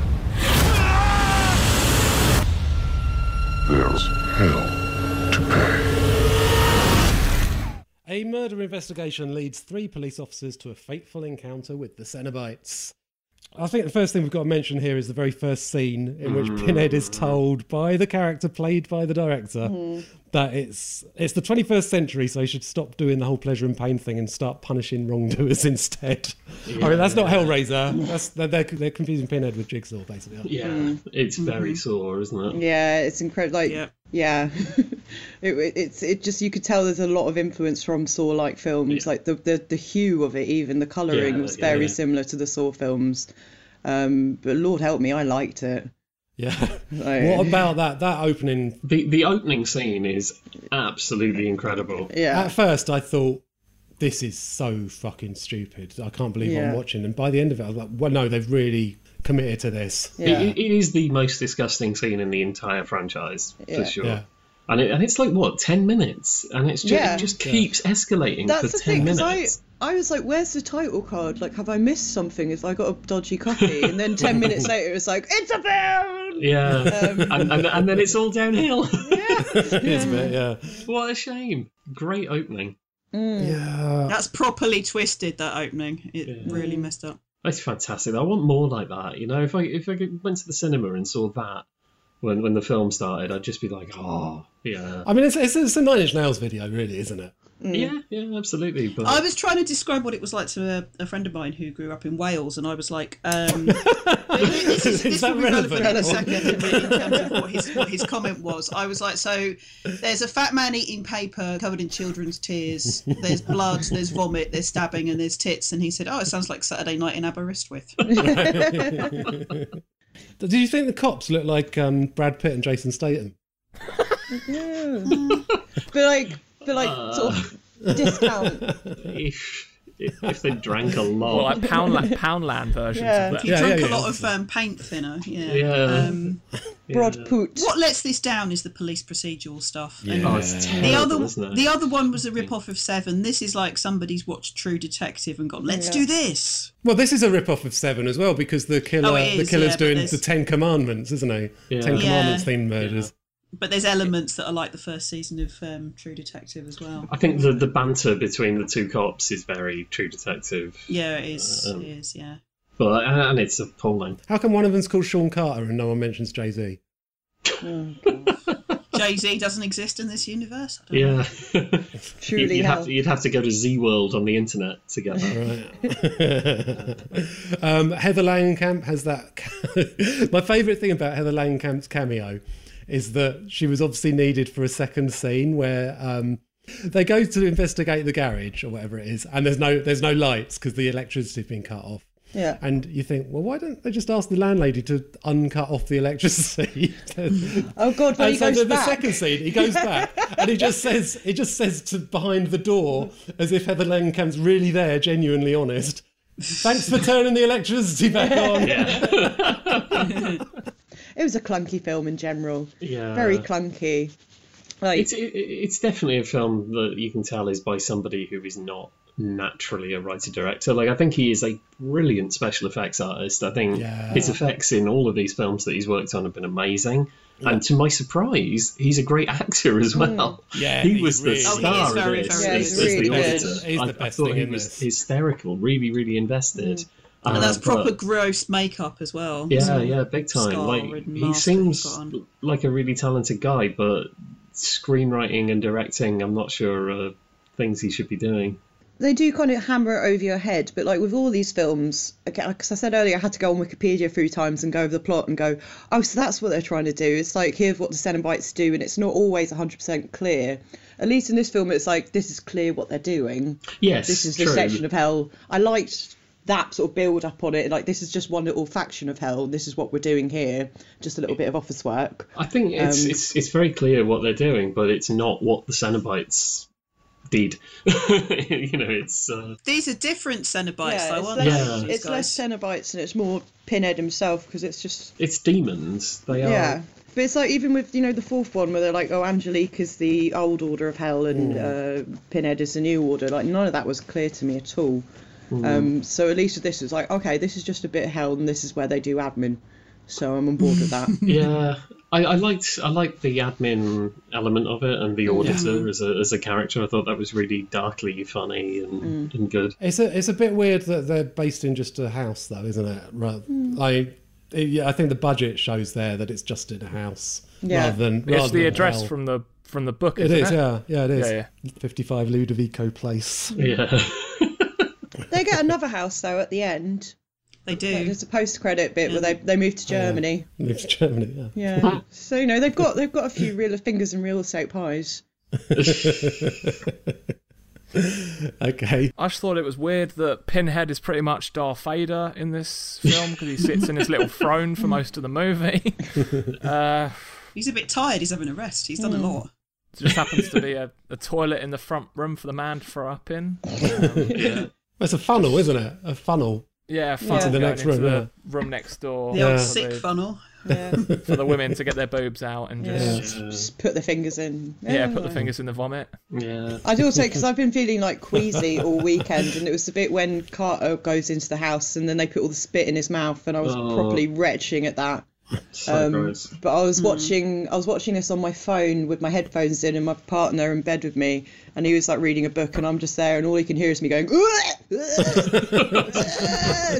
[SPEAKER 8] There's hell to pay.
[SPEAKER 1] A murder investigation leads three police officers to a fateful encounter with the Cenobites. I think the first thing we've got to mention here is the very first scene in which Pinhead is told by the character played by the director
[SPEAKER 6] Mhm.
[SPEAKER 1] That it's it's the 21st century, so you should stop doing the whole pleasure and pain thing and start punishing wrongdoers instead. I mean, that's not Hellraiser. That's they're, they're, they're confusing Pinhead with Jigsaw, basically. aren't they?
[SPEAKER 2] Yeah, it's very Saw, isn't it?
[SPEAKER 6] Yeah, it's incredible. Like, yeah, it, it- it's it just you could tell there's a lot of influence from Saw-like films. Like the, the the hue of it, even the colouring
[SPEAKER 2] Yeah,
[SPEAKER 6] was
[SPEAKER 2] yeah,
[SPEAKER 6] very
[SPEAKER 2] yeah.
[SPEAKER 6] similar to the Saw films. Um, but Lord help me, I liked it.
[SPEAKER 1] Yeah.
[SPEAKER 6] Like-
[SPEAKER 1] What about that that opening?
[SPEAKER 2] The the opening scene is absolutely incredible. Yeah.
[SPEAKER 1] At first, I thought this is so fucking stupid. I can't believe
[SPEAKER 2] Yeah.
[SPEAKER 1] I'm watching. And by the end of it, I was like, well, no, they've really committed to this.
[SPEAKER 2] It- it- it is the most disgusting scene in the entire franchise
[SPEAKER 6] Yeah.
[SPEAKER 2] for sure.
[SPEAKER 1] Yeah.
[SPEAKER 2] And it, and it's like what ten minutes, and it's just,
[SPEAKER 6] Yeah.
[SPEAKER 2] it just keeps escalating
[SPEAKER 6] That's
[SPEAKER 2] for
[SPEAKER 6] the
[SPEAKER 2] ten
[SPEAKER 6] thing, because
[SPEAKER 2] minutes.
[SPEAKER 6] I, I was like, where's the title card? Like, have I missed something? Have I got a dodgy copy? And then 10 minutes later, it's like, it's a film!
[SPEAKER 2] Yeah,
[SPEAKER 6] Um,
[SPEAKER 2] and, and, and then it's all downhill.
[SPEAKER 1] It's a bit, yeah.
[SPEAKER 2] What a shame! Great opening.
[SPEAKER 1] Yeah.
[SPEAKER 4] That's properly twisted. That opening, it really messed up.
[SPEAKER 2] That's fantastic. I want more like that. You know, if I if I went to the cinema and saw that when when the film started, I'd just be like, oh yeah,
[SPEAKER 1] I mean, it's, it's, it's a Nine Inch Nails video, really, isn't it?
[SPEAKER 2] Yeah, yeah, absolutely. But
[SPEAKER 4] I was trying to describe what it was like to a, a friend of mine who grew up in Wales, and I was like, um, this is, this
[SPEAKER 1] that
[SPEAKER 4] will be relevant in a
[SPEAKER 1] relevant?
[SPEAKER 4] second in terms of what his, what his comment was. I was like, so there's a fat man eating paper covered in children's tears. There's blood, there's vomit, there's stabbing, and there's tits. And he said, oh, it sounds like Saturday night in Aberystwyth.
[SPEAKER 1] Did you think the cops look like um, Brad Pitt and Jason Statham?
[SPEAKER 6] Yeah. but like, but like, sort of discount.
[SPEAKER 2] if, if, if they drank a lot,
[SPEAKER 5] Well, like Poundland, Poundland versions
[SPEAKER 6] Yeah.
[SPEAKER 5] of that.
[SPEAKER 4] He drank a lot of um, paint thinner. Yeah.
[SPEAKER 2] Yeah.
[SPEAKER 4] Um,
[SPEAKER 6] Broad poot.
[SPEAKER 4] What lets this down is the police procedural stuff. And
[SPEAKER 2] Oh, it's
[SPEAKER 4] the
[SPEAKER 2] terrible,
[SPEAKER 4] other,
[SPEAKER 2] isn't it?
[SPEAKER 4] the other one was a rip-off of Seven. This is like somebody's watched True Detective and gone, "Let's
[SPEAKER 6] Yeah.
[SPEAKER 4] do this."
[SPEAKER 1] Well, this is a rip-off of Seven as well because the killer,
[SPEAKER 4] Oh, it
[SPEAKER 1] the killer's
[SPEAKER 4] yeah,
[SPEAKER 1] doing the Ten Commandments, isn't he?
[SPEAKER 2] Yeah.
[SPEAKER 1] Ten
[SPEAKER 4] Yeah.
[SPEAKER 1] Commandments themed murders.
[SPEAKER 4] But there's elements that are like the first season of um, True Detective as well.
[SPEAKER 2] I think the the banter between the two cops is very True Detective.
[SPEAKER 4] Yeah, it is.
[SPEAKER 2] Um,
[SPEAKER 4] it is. Yeah.
[SPEAKER 2] But and it's appalling.
[SPEAKER 1] How come one of them's called Sean Carter and no one mentions Jay Z?
[SPEAKER 4] Jay Z doesn't exist in this universe. I don't know.
[SPEAKER 2] Yeah,
[SPEAKER 6] Truly
[SPEAKER 2] you'd have to, you'd have to go to Z World on the internet to get that.
[SPEAKER 1] Right. um, Heather Langenkamp has that. My favourite thing about Heather Langenkamp's cameo is that she was obviously needed for a second scene where um, they go to investigate the garage or whatever it is, and there's no there's no lights because the electricity's been cut off.
[SPEAKER 6] Yeah.
[SPEAKER 1] And you think, well, why don't they just ask the landlady to uncut off the electricity?
[SPEAKER 6] Oh God, when
[SPEAKER 1] and
[SPEAKER 6] he
[SPEAKER 1] so
[SPEAKER 6] goes
[SPEAKER 1] the, the second scene, he goes back and he just says, he just says to behind the door, as if Heather Langenkamp's really there, genuinely honest. Thanks for turning the electricity back on.
[SPEAKER 6] It was a clunky film in general.
[SPEAKER 2] Yeah.
[SPEAKER 6] Very clunky. Like,
[SPEAKER 2] It's it, it's definitely a film that you can tell is by somebody who is not naturally a writer director. Like I think he is a brilliant special effects artist. I think
[SPEAKER 1] Yeah.
[SPEAKER 2] his effects in all of these films that he's worked on have been amazing. And to my surprise, he's a great actor as hmm. well.
[SPEAKER 1] Yeah,
[SPEAKER 2] he was the
[SPEAKER 1] really
[SPEAKER 2] star oh,
[SPEAKER 4] is very,
[SPEAKER 2] of this.
[SPEAKER 4] very
[SPEAKER 2] as-
[SPEAKER 6] good.
[SPEAKER 2] as
[SPEAKER 6] Yeah,
[SPEAKER 2] the
[SPEAKER 6] he's really
[SPEAKER 2] auditor.
[SPEAKER 1] He's
[SPEAKER 2] I,
[SPEAKER 1] the
[SPEAKER 2] I
[SPEAKER 1] best
[SPEAKER 2] thought
[SPEAKER 1] thing
[SPEAKER 2] he was
[SPEAKER 1] this.
[SPEAKER 2] hysterical, really, really invested. Hmm.
[SPEAKER 4] And
[SPEAKER 2] Uh,
[SPEAKER 4] that's proper
[SPEAKER 2] but-
[SPEAKER 4] gross makeup as well.
[SPEAKER 2] yeah,
[SPEAKER 4] So,
[SPEAKER 2] yeah, big time.
[SPEAKER 4] scar
[SPEAKER 2] Like he seems
[SPEAKER 4] he's got on.
[SPEAKER 2] like a really talented guy, but screenwriting and directing, I'm not sure uh, things he should be doing.
[SPEAKER 6] they do kind of hammer it over your head, but like with all these films, because I said earlier, I had to go on Wikipedia a few times and go over the plot and go, oh, so that's what they're trying to do. It's like, here's what the Cenobites do, and it's not always 100% clear. At least in this film, it's like, this is clear what they're doing.
[SPEAKER 2] Yes,
[SPEAKER 6] This is the
[SPEAKER 2] true.
[SPEAKER 6] section of hell. I liked that sort of build up on it. Like, this is just one little faction of hell. This is what we're doing here. Just a little bit of office work.
[SPEAKER 2] I think it's
[SPEAKER 6] Um,
[SPEAKER 2] it's it's very clear what they're doing, but it's not what the Cenobites did. you know, it's uh,
[SPEAKER 4] These are different Cenobites,
[SPEAKER 6] yeah,
[SPEAKER 4] though,
[SPEAKER 6] it's
[SPEAKER 4] aren't
[SPEAKER 6] less,
[SPEAKER 2] Yeah.
[SPEAKER 6] it's less Cenobites and it's more Pinhead himself because it's just
[SPEAKER 2] it's demons. They are.
[SPEAKER 6] yeah. But it's like even with you know the fourth one where they're like, oh, Angelique is the old order of hell and uh, Pinhead is the new order. Like none of that was clear to me at all. Mm-hmm. Um, so at least with this, it's like, okay, this is just a bit of hell, and this is where they do admin. So I'm on board with that.
[SPEAKER 2] Yeah, I, I liked I liked the admin element of it and the auditor as a as a character. I thought that was really darkly funny and, mm. and good.
[SPEAKER 1] It's a it's a bit weird that they're based in just a house, though, isn't it? Right, hmm. like it- yeah, I think the budget shows there that it's just in a house
[SPEAKER 6] Yeah.
[SPEAKER 1] rather than
[SPEAKER 5] It's
[SPEAKER 1] rather
[SPEAKER 5] the
[SPEAKER 1] than
[SPEAKER 5] address
[SPEAKER 1] hell.
[SPEAKER 5] from the from the book.
[SPEAKER 1] It
[SPEAKER 5] isn't
[SPEAKER 1] is, yeah, yeah, it is.
[SPEAKER 5] Yeah,
[SPEAKER 1] Fifty-five Ludovico Place.
[SPEAKER 2] Yeah,
[SPEAKER 6] they get another house though at the end.
[SPEAKER 4] They do.
[SPEAKER 6] Like, there's a post-credit bit where they they move to Germany.
[SPEAKER 1] Moved to Germany. Yeah.
[SPEAKER 6] Yeah. so you know they've got they've got a few real fingers and real estate pies.
[SPEAKER 1] Okay.
[SPEAKER 5] I just thought it was weird that Pinhead is pretty much Darth Vader in this film because he sits in his little throne for most of the movie. uh,
[SPEAKER 4] He's a bit tired. He's having a rest. He's done a lot.
[SPEAKER 5] there just happens to be a, a toilet in the front room for the man to throw up in.
[SPEAKER 1] It's a funnel, isn't it? A funnel.
[SPEAKER 5] Yeah, funnel
[SPEAKER 1] Into the
[SPEAKER 5] going
[SPEAKER 1] next
[SPEAKER 5] into
[SPEAKER 1] room,
[SPEAKER 5] the
[SPEAKER 1] yeah.
[SPEAKER 5] room next door.
[SPEAKER 4] The old
[SPEAKER 1] Yeah.
[SPEAKER 4] sick funnel.
[SPEAKER 6] Yeah.
[SPEAKER 5] for the women to get their boobs out and
[SPEAKER 6] Yeah.
[SPEAKER 5] just
[SPEAKER 6] Just put the fingers in.
[SPEAKER 5] yeah, put the fingers in the vomit.
[SPEAKER 2] yeah.
[SPEAKER 6] I do also because I've been feeling like queasy all weekend, and it was the bit when Carter goes into the house and then they put all the spit in his mouth, and I was
[SPEAKER 2] Oh.
[SPEAKER 6] properly retching at that.
[SPEAKER 2] So
[SPEAKER 6] Um,
[SPEAKER 2] gross.
[SPEAKER 6] But I was watching, I was watching this on my phone with my headphones in, and my partner in bed with me, and he was like reading a book, and I'm just there, and all he can hear is me going,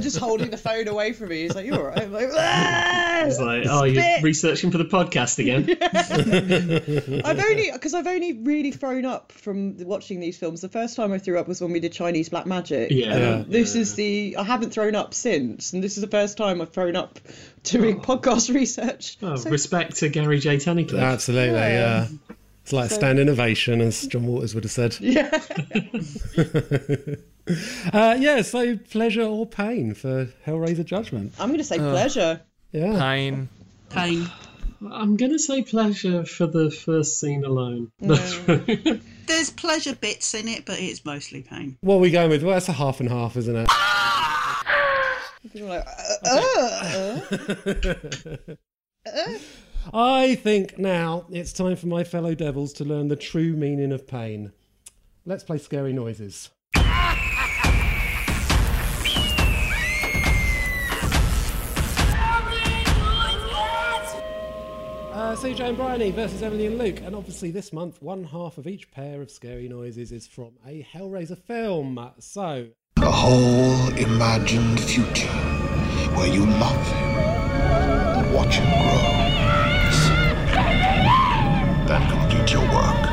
[SPEAKER 6] just holding the phone away from me. He's like, "You're all right." I'm like,
[SPEAKER 2] It's like, oh, you're researching for the podcast again.
[SPEAKER 6] I've only because I've only really thrown up from watching these films. The first time I threw up was when we did Chinese Black Magic.
[SPEAKER 2] Yeah.
[SPEAKER 6] Um, this is the I haven't thrown up since, and this is the first time I've thrown up doing podcast research.
[SPEAKER 2] Oh,
[SPEAKER 6] So-
[SPEAKER 2] respect to Gary J. Tunnicliffe.
[SPEAKER 1] Absolutely,
[SPEAKER 6] Yeah.
[SPEAKER 1] yeah. It's like standing ovation, as John Waters would have said.
[SPEAKER 6] yeah.
[SPEAKER 1] Uh, yeah, so pleasure or pain for Hellraiser Judgment.
[SPEAKER 6] I'm going to say pleasure.
[SPEAKER 1] Yeah.
[SPEAKER 5] Pain.
[SPEAKER 4] Pain.
[SPEAKER 2] I'm gonna say pleasure for the first scene alone.
[SPEAKER 4] There's pleasure bits in it, but it's mostly pain.
[SPEAKER 1] What are we going with? Well, that's a half and half, isn't it?
[SPEAKER 6] People are like, uh, uh, uh.
[SPEAKER 1] I think now it's time for my fellow devils to learn the true meaning of pain. Let's play scary noises. Uh, CJ and Bryony versus Emily and Luke, and obviously this month one half of each pair of scary noises is from a Hellraiser film. So
[SPEAKER 8] A whole imagined future where you love him and watch him grow. Then complete your work.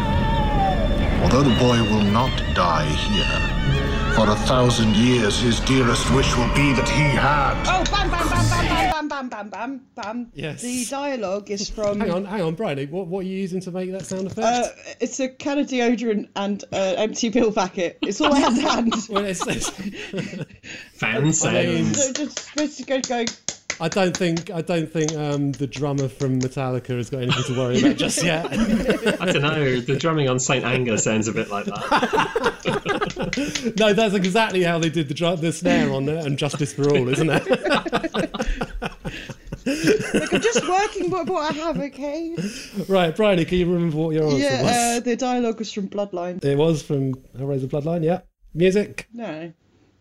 [SPEAKER 8] Although the boy will not die here, for a thousand years his dearest wish will be that he had.
[SPEAKER 6] Oh, bam, bam, bam, bam, bam, bam, bam, bam, bam.
[SPEAKER 1] Yes.
[SPEAKER 6] The dialogue is from.
[SPEAKER 1] hang on, hang on, Bryony, what, what are you using to make that sound effect?
[SPEAKER 6] Uh, it's a can of deodorant and an empty pill packet. It's all I had to hand.
[SPEAKER 1] well, it's, it's,
[SPEAKER 2] Fan sounds.
[SPEAKER 6] So just, just go, go.
[SPEAKER 1] I don't think I don't think um, the drummer from Metallica has got anything to worry about just yet.
[SPEAKER 2] I don't know. The drumming on Saint Anger sounds a bit like that.
[SPEAKER 1] no, that's exactly how they did the drum, the snare on it and Justice for All, isn't it?
[SPEAKER 6] Like, I'm just working with what I have, okay?
[SPEAKER 1] right, Bryony, can you remember what your answer
[SPEAKER 6] Yeah,
[SPEAKER 1] was?
[SPEAKER 6] uh, the dialogue was from Bloodline.
[SPEAKER 1] It was from Hellraiser Bloodline. Yeah, music.
[SPEAKER 6] No.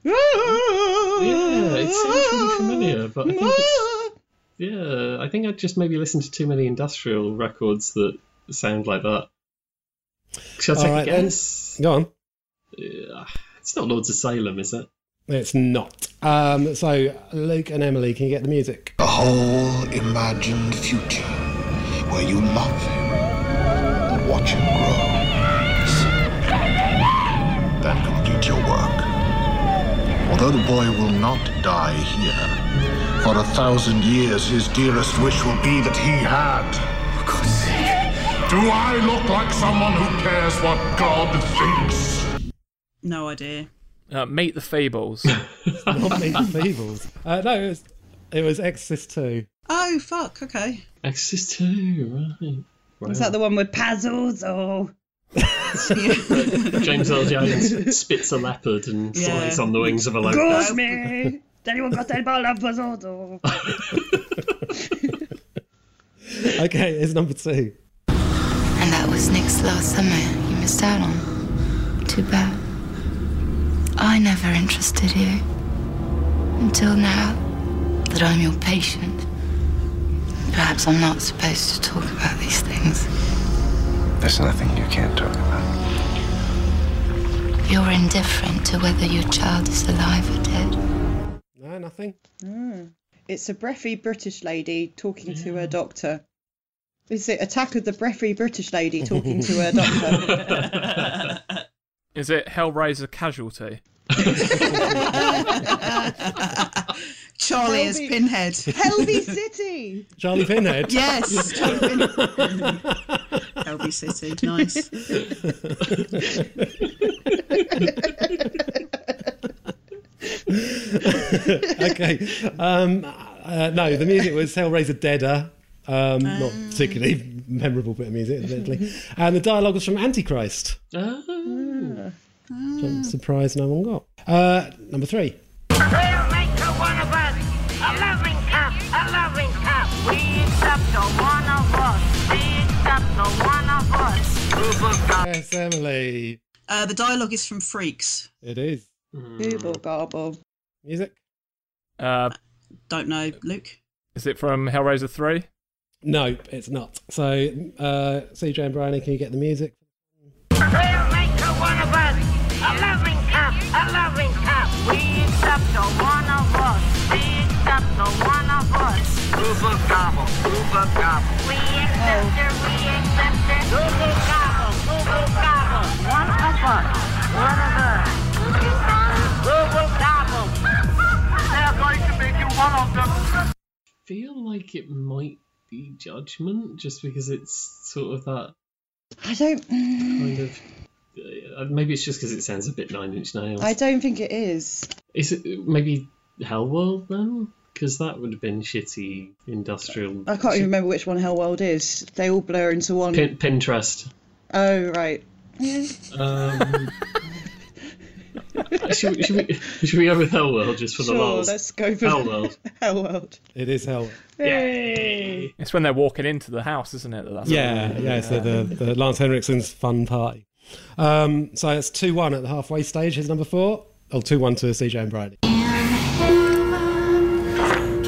[SPEAKER 2] Yeah, it sounds really familiar, but I think it's yeah. I think I just maybe listened to too many industrial records that sound like that. Shall I take
[SPEAKER 1] All
[SPEAKER 2] a
[SPEAKER 1] right, then.
[SPEAKER 2] guess?
[SPEAKER 1] Go on.
[SPEAKER 2] Yeah, it's not Lords of Salem, is it?
[SPEAKER 1] It's not. Um, so Luke and Emily, can you get the music?
[SPEAKER 8] A whole imagined future where you love him and watch him grow. Although the boy will not die here, for a thousand years his dearest wish will be that he had. For God's sake. Do I look like someone who cares what God thinks?
[SPEAKER 4] No idea.
[SPEAKER 5] Uh, Meet the Feebles.
[SPEAKER 1] Not Meet the Feebles. Uh, no, it was it was Exorcist Two.
[SPEAKER 4] Oh fuck. Okay.
[SPEAKER 2] Exorcist 2, right.
[SPEAKER 6] Is that the one with puzzles or?
[SPEAKER 2] James Earl Jones spits a leopard and
[SPEAKER 4] Yeah.
[SPEAKER 2] slides on the wings of a
[SPEAKER 6] Goes
[SPEAKER 2] locust.
[SPEAKER 6] me! Anyone got that ball up pasado?
[SPEAKER 1] Okay, it's number two.
[SPEAKER 13] And that was Nick's last summer you missed out on. Too bad. I never interested you. Until now that I'm your patient. Perhaps I'm not supposed to talk about these things.
[SPEAKER 11] There's nothing you can't talk about.
[SPEAKER 13] You're indifferent to whether your child is alive or dead.
[SPEAKER 1] No, nothing.
[SPEAKER 6] Mm. It's a breathy British lady talking to her doctor. Is it Attack of the Breathy British Lady talking to her doctor?
[SPEAKER 5] Is it Hellraiser Casualty?
[SPEAKER 4] Charlie as
[SPEAKER 6] Helby-
[SPEAKER 4] Pinhead.
[SPEAKER 6] Helby City!
[SPEAKER 1] Charlie Pinhead.
[SPEAKER 4] Yes, Charlie Pinhead. Helby City, nice.
[SPEAKER 1] okay. Um, uh, no, the music was Hellraiser Deader. Um, not particularly memorable bit of music, admittedly. And the dialogue was from Antichrist.
[SPEAKER 2] Oh.
[SPEAKER 1] which I'm surprised no one got. Uh, number three.
[SPEAKER 14] We'll make her one of us. A loving cup, a loving cup. We accept the one
[SPEAKER 1] Yes, Emily.
[SPEAKER 4] Uh, the dialogue is from Freaks.
[SPEAKER 1] It is.
[SPEAKER 6] Google garble.
[SPEAKER 1] Music?
[SPEAKER 5] Uh,
[SPEAKER 4] Don't know, Luke.
[SPEAKER 5] is it from Hellraiser 3?
[SPEAKER 1] No, it's not. So, uh, CJ and Bryony, can you get the music?
[SPEAKER 14] We'll make her one of us. A loving cup, a loving cup. We accept the one of us. We accept the one of us. Uber gobble, uber gobble. We accept her, we accept her. Uber gobble,
[SPEAKER 2] feel like it might be Judgment, just because it's sort of that
[SPEAKER 6] I don't.
[SPEAKER 2] kind of. Uh, maybe it's just because it sounds a bit Nine Inch Nails.
[SPEAKER 6] I don't think it is.
[SPEAKER 2] Is it maybe Hellworld then? Because that would have been shitty industrial.
[SPEAKER 6] I can't even remember which one Hellworld is. They all blur into one.
[SPEAKER 2] Pin- Pinterest.
[SPEAKER 6] Oh, right.
[SPEAKER 2] Um, should, we, should, we, should we go with Hellworld just for the
[SPEAKER 6] Sure,
[SPEAKER 2] lols?
[SPEAKER 6] let's go for
[SPEAKER 2] Hellworld.
[SPEAKER 6] Hellworld.
[SPEAKER 1] It is Hell.
[SPEAKER 2] Yay!
[SPEAKER 5] It's when they're walking into the house, isn't it? that That's
[SPEAKER 1] Yeah, yeah. So the, the Lance Henriksen's fun party. Um, so it's 2 1 at the halfway stage. Here's number four. Oh, 2 1 to CJ and Bryony.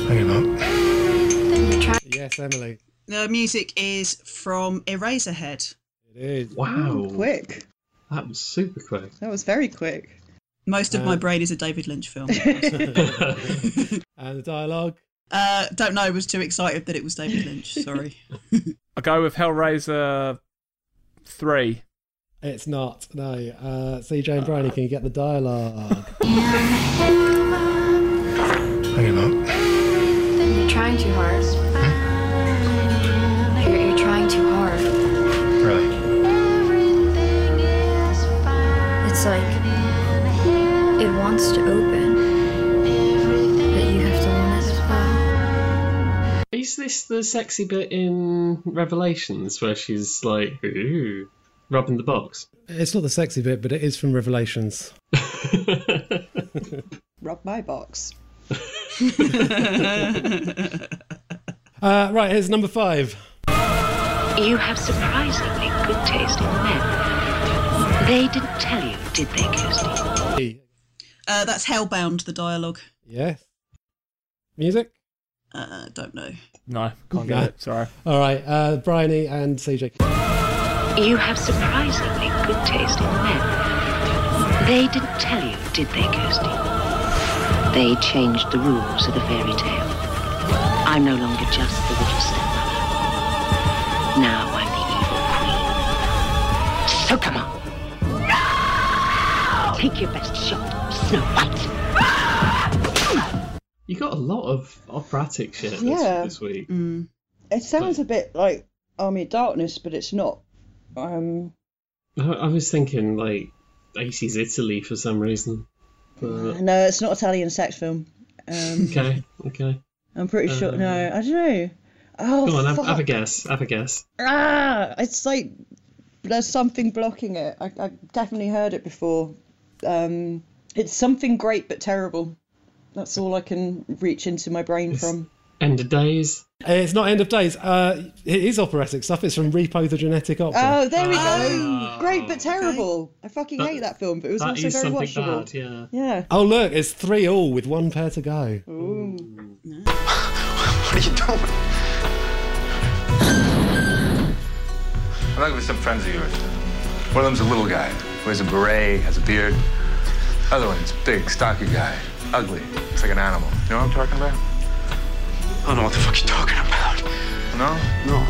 [SPEAKER 11] Hang on.
[SPEAKER 1] Yes, Emily.
[SPEAKER 4] The music is from Eraserhead.
[SPEAKER 1] It is.
[SPEAKER 2] Wow.
[SPEAKER 6] Quick.
[SPEAKER 2] That was super quick.
[SPEAKER 6] That was very quick.
[SPEAKER 4] Most of
[SPEAKER 1] Uh,
[SPEAKER 4] my brain is a David Lynch film.
[SPEAKER 1] And the dialogue.
[SPEAKER 4] uh, don't know. Was too excited that it was David Lynch. Sorry.
[SPEAKER 5] I go with Hellraiser 3.
[SPEAKER 1] It's not. No. Uh, CJ and Bryony, can you get the dialogue?
[SPEAKER 11] Hang on.
[SPEAKER 12] You're trying too hard. Like it wants to open, but you have to want it as well.
[SPEAKER 2] Is this the sexy bit in Revelations where she's like, ooh, rubbing the box?
[SPEAKER 1] it's not the sexy bit, but it is from Revelations.
[SPEAKER 6] Rub my box.
[SPEAKER 1] Uh, right, here's number five.
[SPEAKER 15] You have surprisingly good taste in men. They didn't tell you, did they, Kirsty?
[SPEAKER 4] Uh, that's Hellbound. The dialogue.
[SPEAKER 1] Yes. Music?
[SPEAKER 4] Uh, don't know.
[SPEAKER 5] No, can't
[SPEAKER 1] No.
[SPEAKER 5] get it. Sorry.
[SPEAKER 1] All right, uh, Bryony and CJ.
[SPEAKER 15] You have surprisingly good taste in men. They didn't tell you, did they, Kirsty? They changed the rules of the fairy tale. I'm no longer just the little stepmother. Now I'm the evil queen. So come on. Take your best shot, Snow White.
[SPEAKER 2] You got a lot of operatic shit this,
[SPEAKER 6] Yeah.
[SPEAKER 2] this week.
[SPEAKER 4] Mm.
[SPEAKER 6] It sounds a bit like Army of Darkness, but it's not. Um,
[SPEAKER 2] I, I was thinking like 80s Italy for some reason. But,
[SPEAKER 6] no, it's not Italian sex film. Um,
[SPEAKER 2] okay, okay.
[SPEAKER 6] I'm pretty sure.
[SPEAKER 2] Uh,
[SPEAKER 6] No, I don't know. Oh,
[SPEAKER 2] Go on, have,
[SPEAKER 6] fuck.
[SPEAKER 2] have a guess. Have a guess.
[SPEAKER 6] Ah, it's like there's something blocking it. I, I've definitely heard it before. Um, it's something great but terrible. That's all I can reach into my brain from.
[SPEAKER 2] End of Days.
[SPEAKER 1] Uh, It's not End of Days. Uh, it is operatic stuff. It's from Repo the Genetic Opera.
[SPEAKER 6] Oh, there we go.
[SPEAKER 2] Oh,
[SPEAKER 6] Great but terrible. I fucking
[SPEAKER 2] That-
[SPEAKER 6] hate that film, but it was
[SPEAKER 2] that
[SPEAKER 6] also
[SPEAKER 2] is
[SPEAKER 6] very
[SPEAKER 2] something
[SPEAKER 6] watchable.
[SPEAKER 2] bad, yeah.
[SPEAKER 6] Yeah.
[SPEAKER 1] Oh, look, it's three all with one pair to go. Ooh.
[SPEAKER 11] What are you doing? I'm looking for some friends of yours. One of them's a little guy, wears a beret, has a beard. Other one's big, stocky guy, ugly, looks like an animal. You know what I'm talking about? I don't know what the fuck you're talking about. No? No.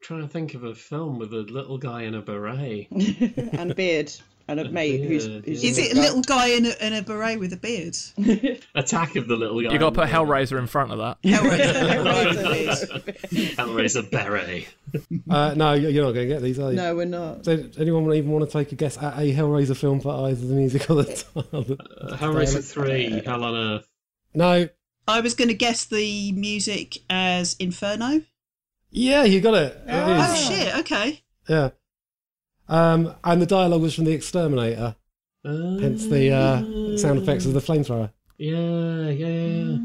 [SPEAKER 2] trying to think of a film with a little guy in a beret.
[SPEAKER 6] and beard. And a mate who's,
[SPEAKER 2] beard,
[SPEAKER 6] who's
[SPEAKER 2] yeah.
[SPEAKER 4] Is it a little guy in a, in a beret with a beard?
[SPEAKER 2] Attack of the little guy.
[SPEAKER 5] You got to put Hellraiser in front of that.
[SPEAKER 2] Hellraiser beret.
[SPEAKER 1] Uh, no, you- you're not going to get these, are you?
[SPEAKER 6] No, we're not.
[SPEAKER 1] Does anyone even want to take a guess at a Hellraiser film for either the music or the title?
[SPEAKER 2] Uh, Hellraiser 3, Hell on Earth.
[SPEAKER 1] No.
[SPEAKER 4] I was going to guess the music as Inferno.
[SPEAKER 1] Yeah, you got it. It
[SPEAKER 4] Oh,
[SPEAKER 1] is.
[SPEAKER 4] shit, okay.
[SPEAKER 1] Yeah. Um, and the dialogue was from The Exterminator. Hence the uh, sound effects of the flamethrower.
[SPEAKER 2] Yeah, yeah, yeah.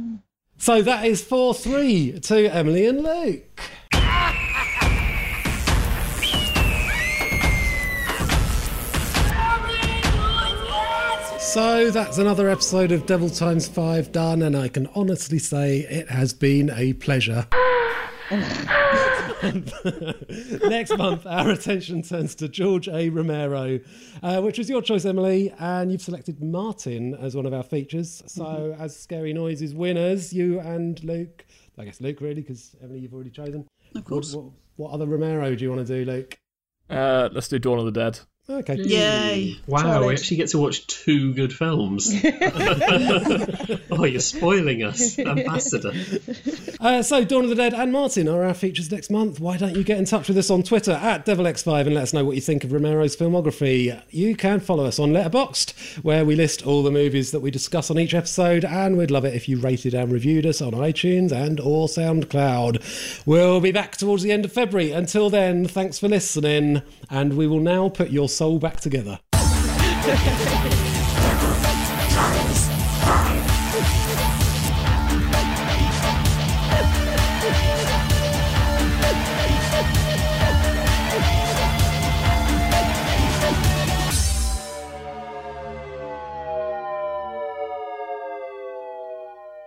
[SPEAKER 1] So that is 4 3 to Emily and Luke. So that's another episode of Devil Times 5 done, and I can honestly say it has been a pleasure. Next month, our attention turns to George A. Romero, uh, which was your choice, Emily, and you've selected Martin as one of our features. So, as Scary Noises winners, you and Luke, I guess Luke really, because Emily, you've already chosen.
[SPEAKER 4] Of course.
[SPEAKER 1] What, what, what other Romero do you want to do, Luke?
[SPEAKER 5] Uh, let's do Dawn of the Dead.
[SPEAKER 1] Okay.
[SPEAKER 4] Yay.
[SPEAKER 2] Wow, we actually get to watch two good films. oh, you're spoiling us, Ambassador.
[SPEAKER 1] Uh, so, Dawn of the Dead and Martin are our features next month. Why don't you get in touch with us on Twitter at DevilX5 and let us know what you think of Romero's filmography? You can follow us on Letterboxd, where we list all the movies that we discuss on each episode, and we'd love it if you rated and reviewed us on iTunes and or SoundCloud. We'll be back towards the end of February. Until then, thanks for listening, and we will now put your soul back together.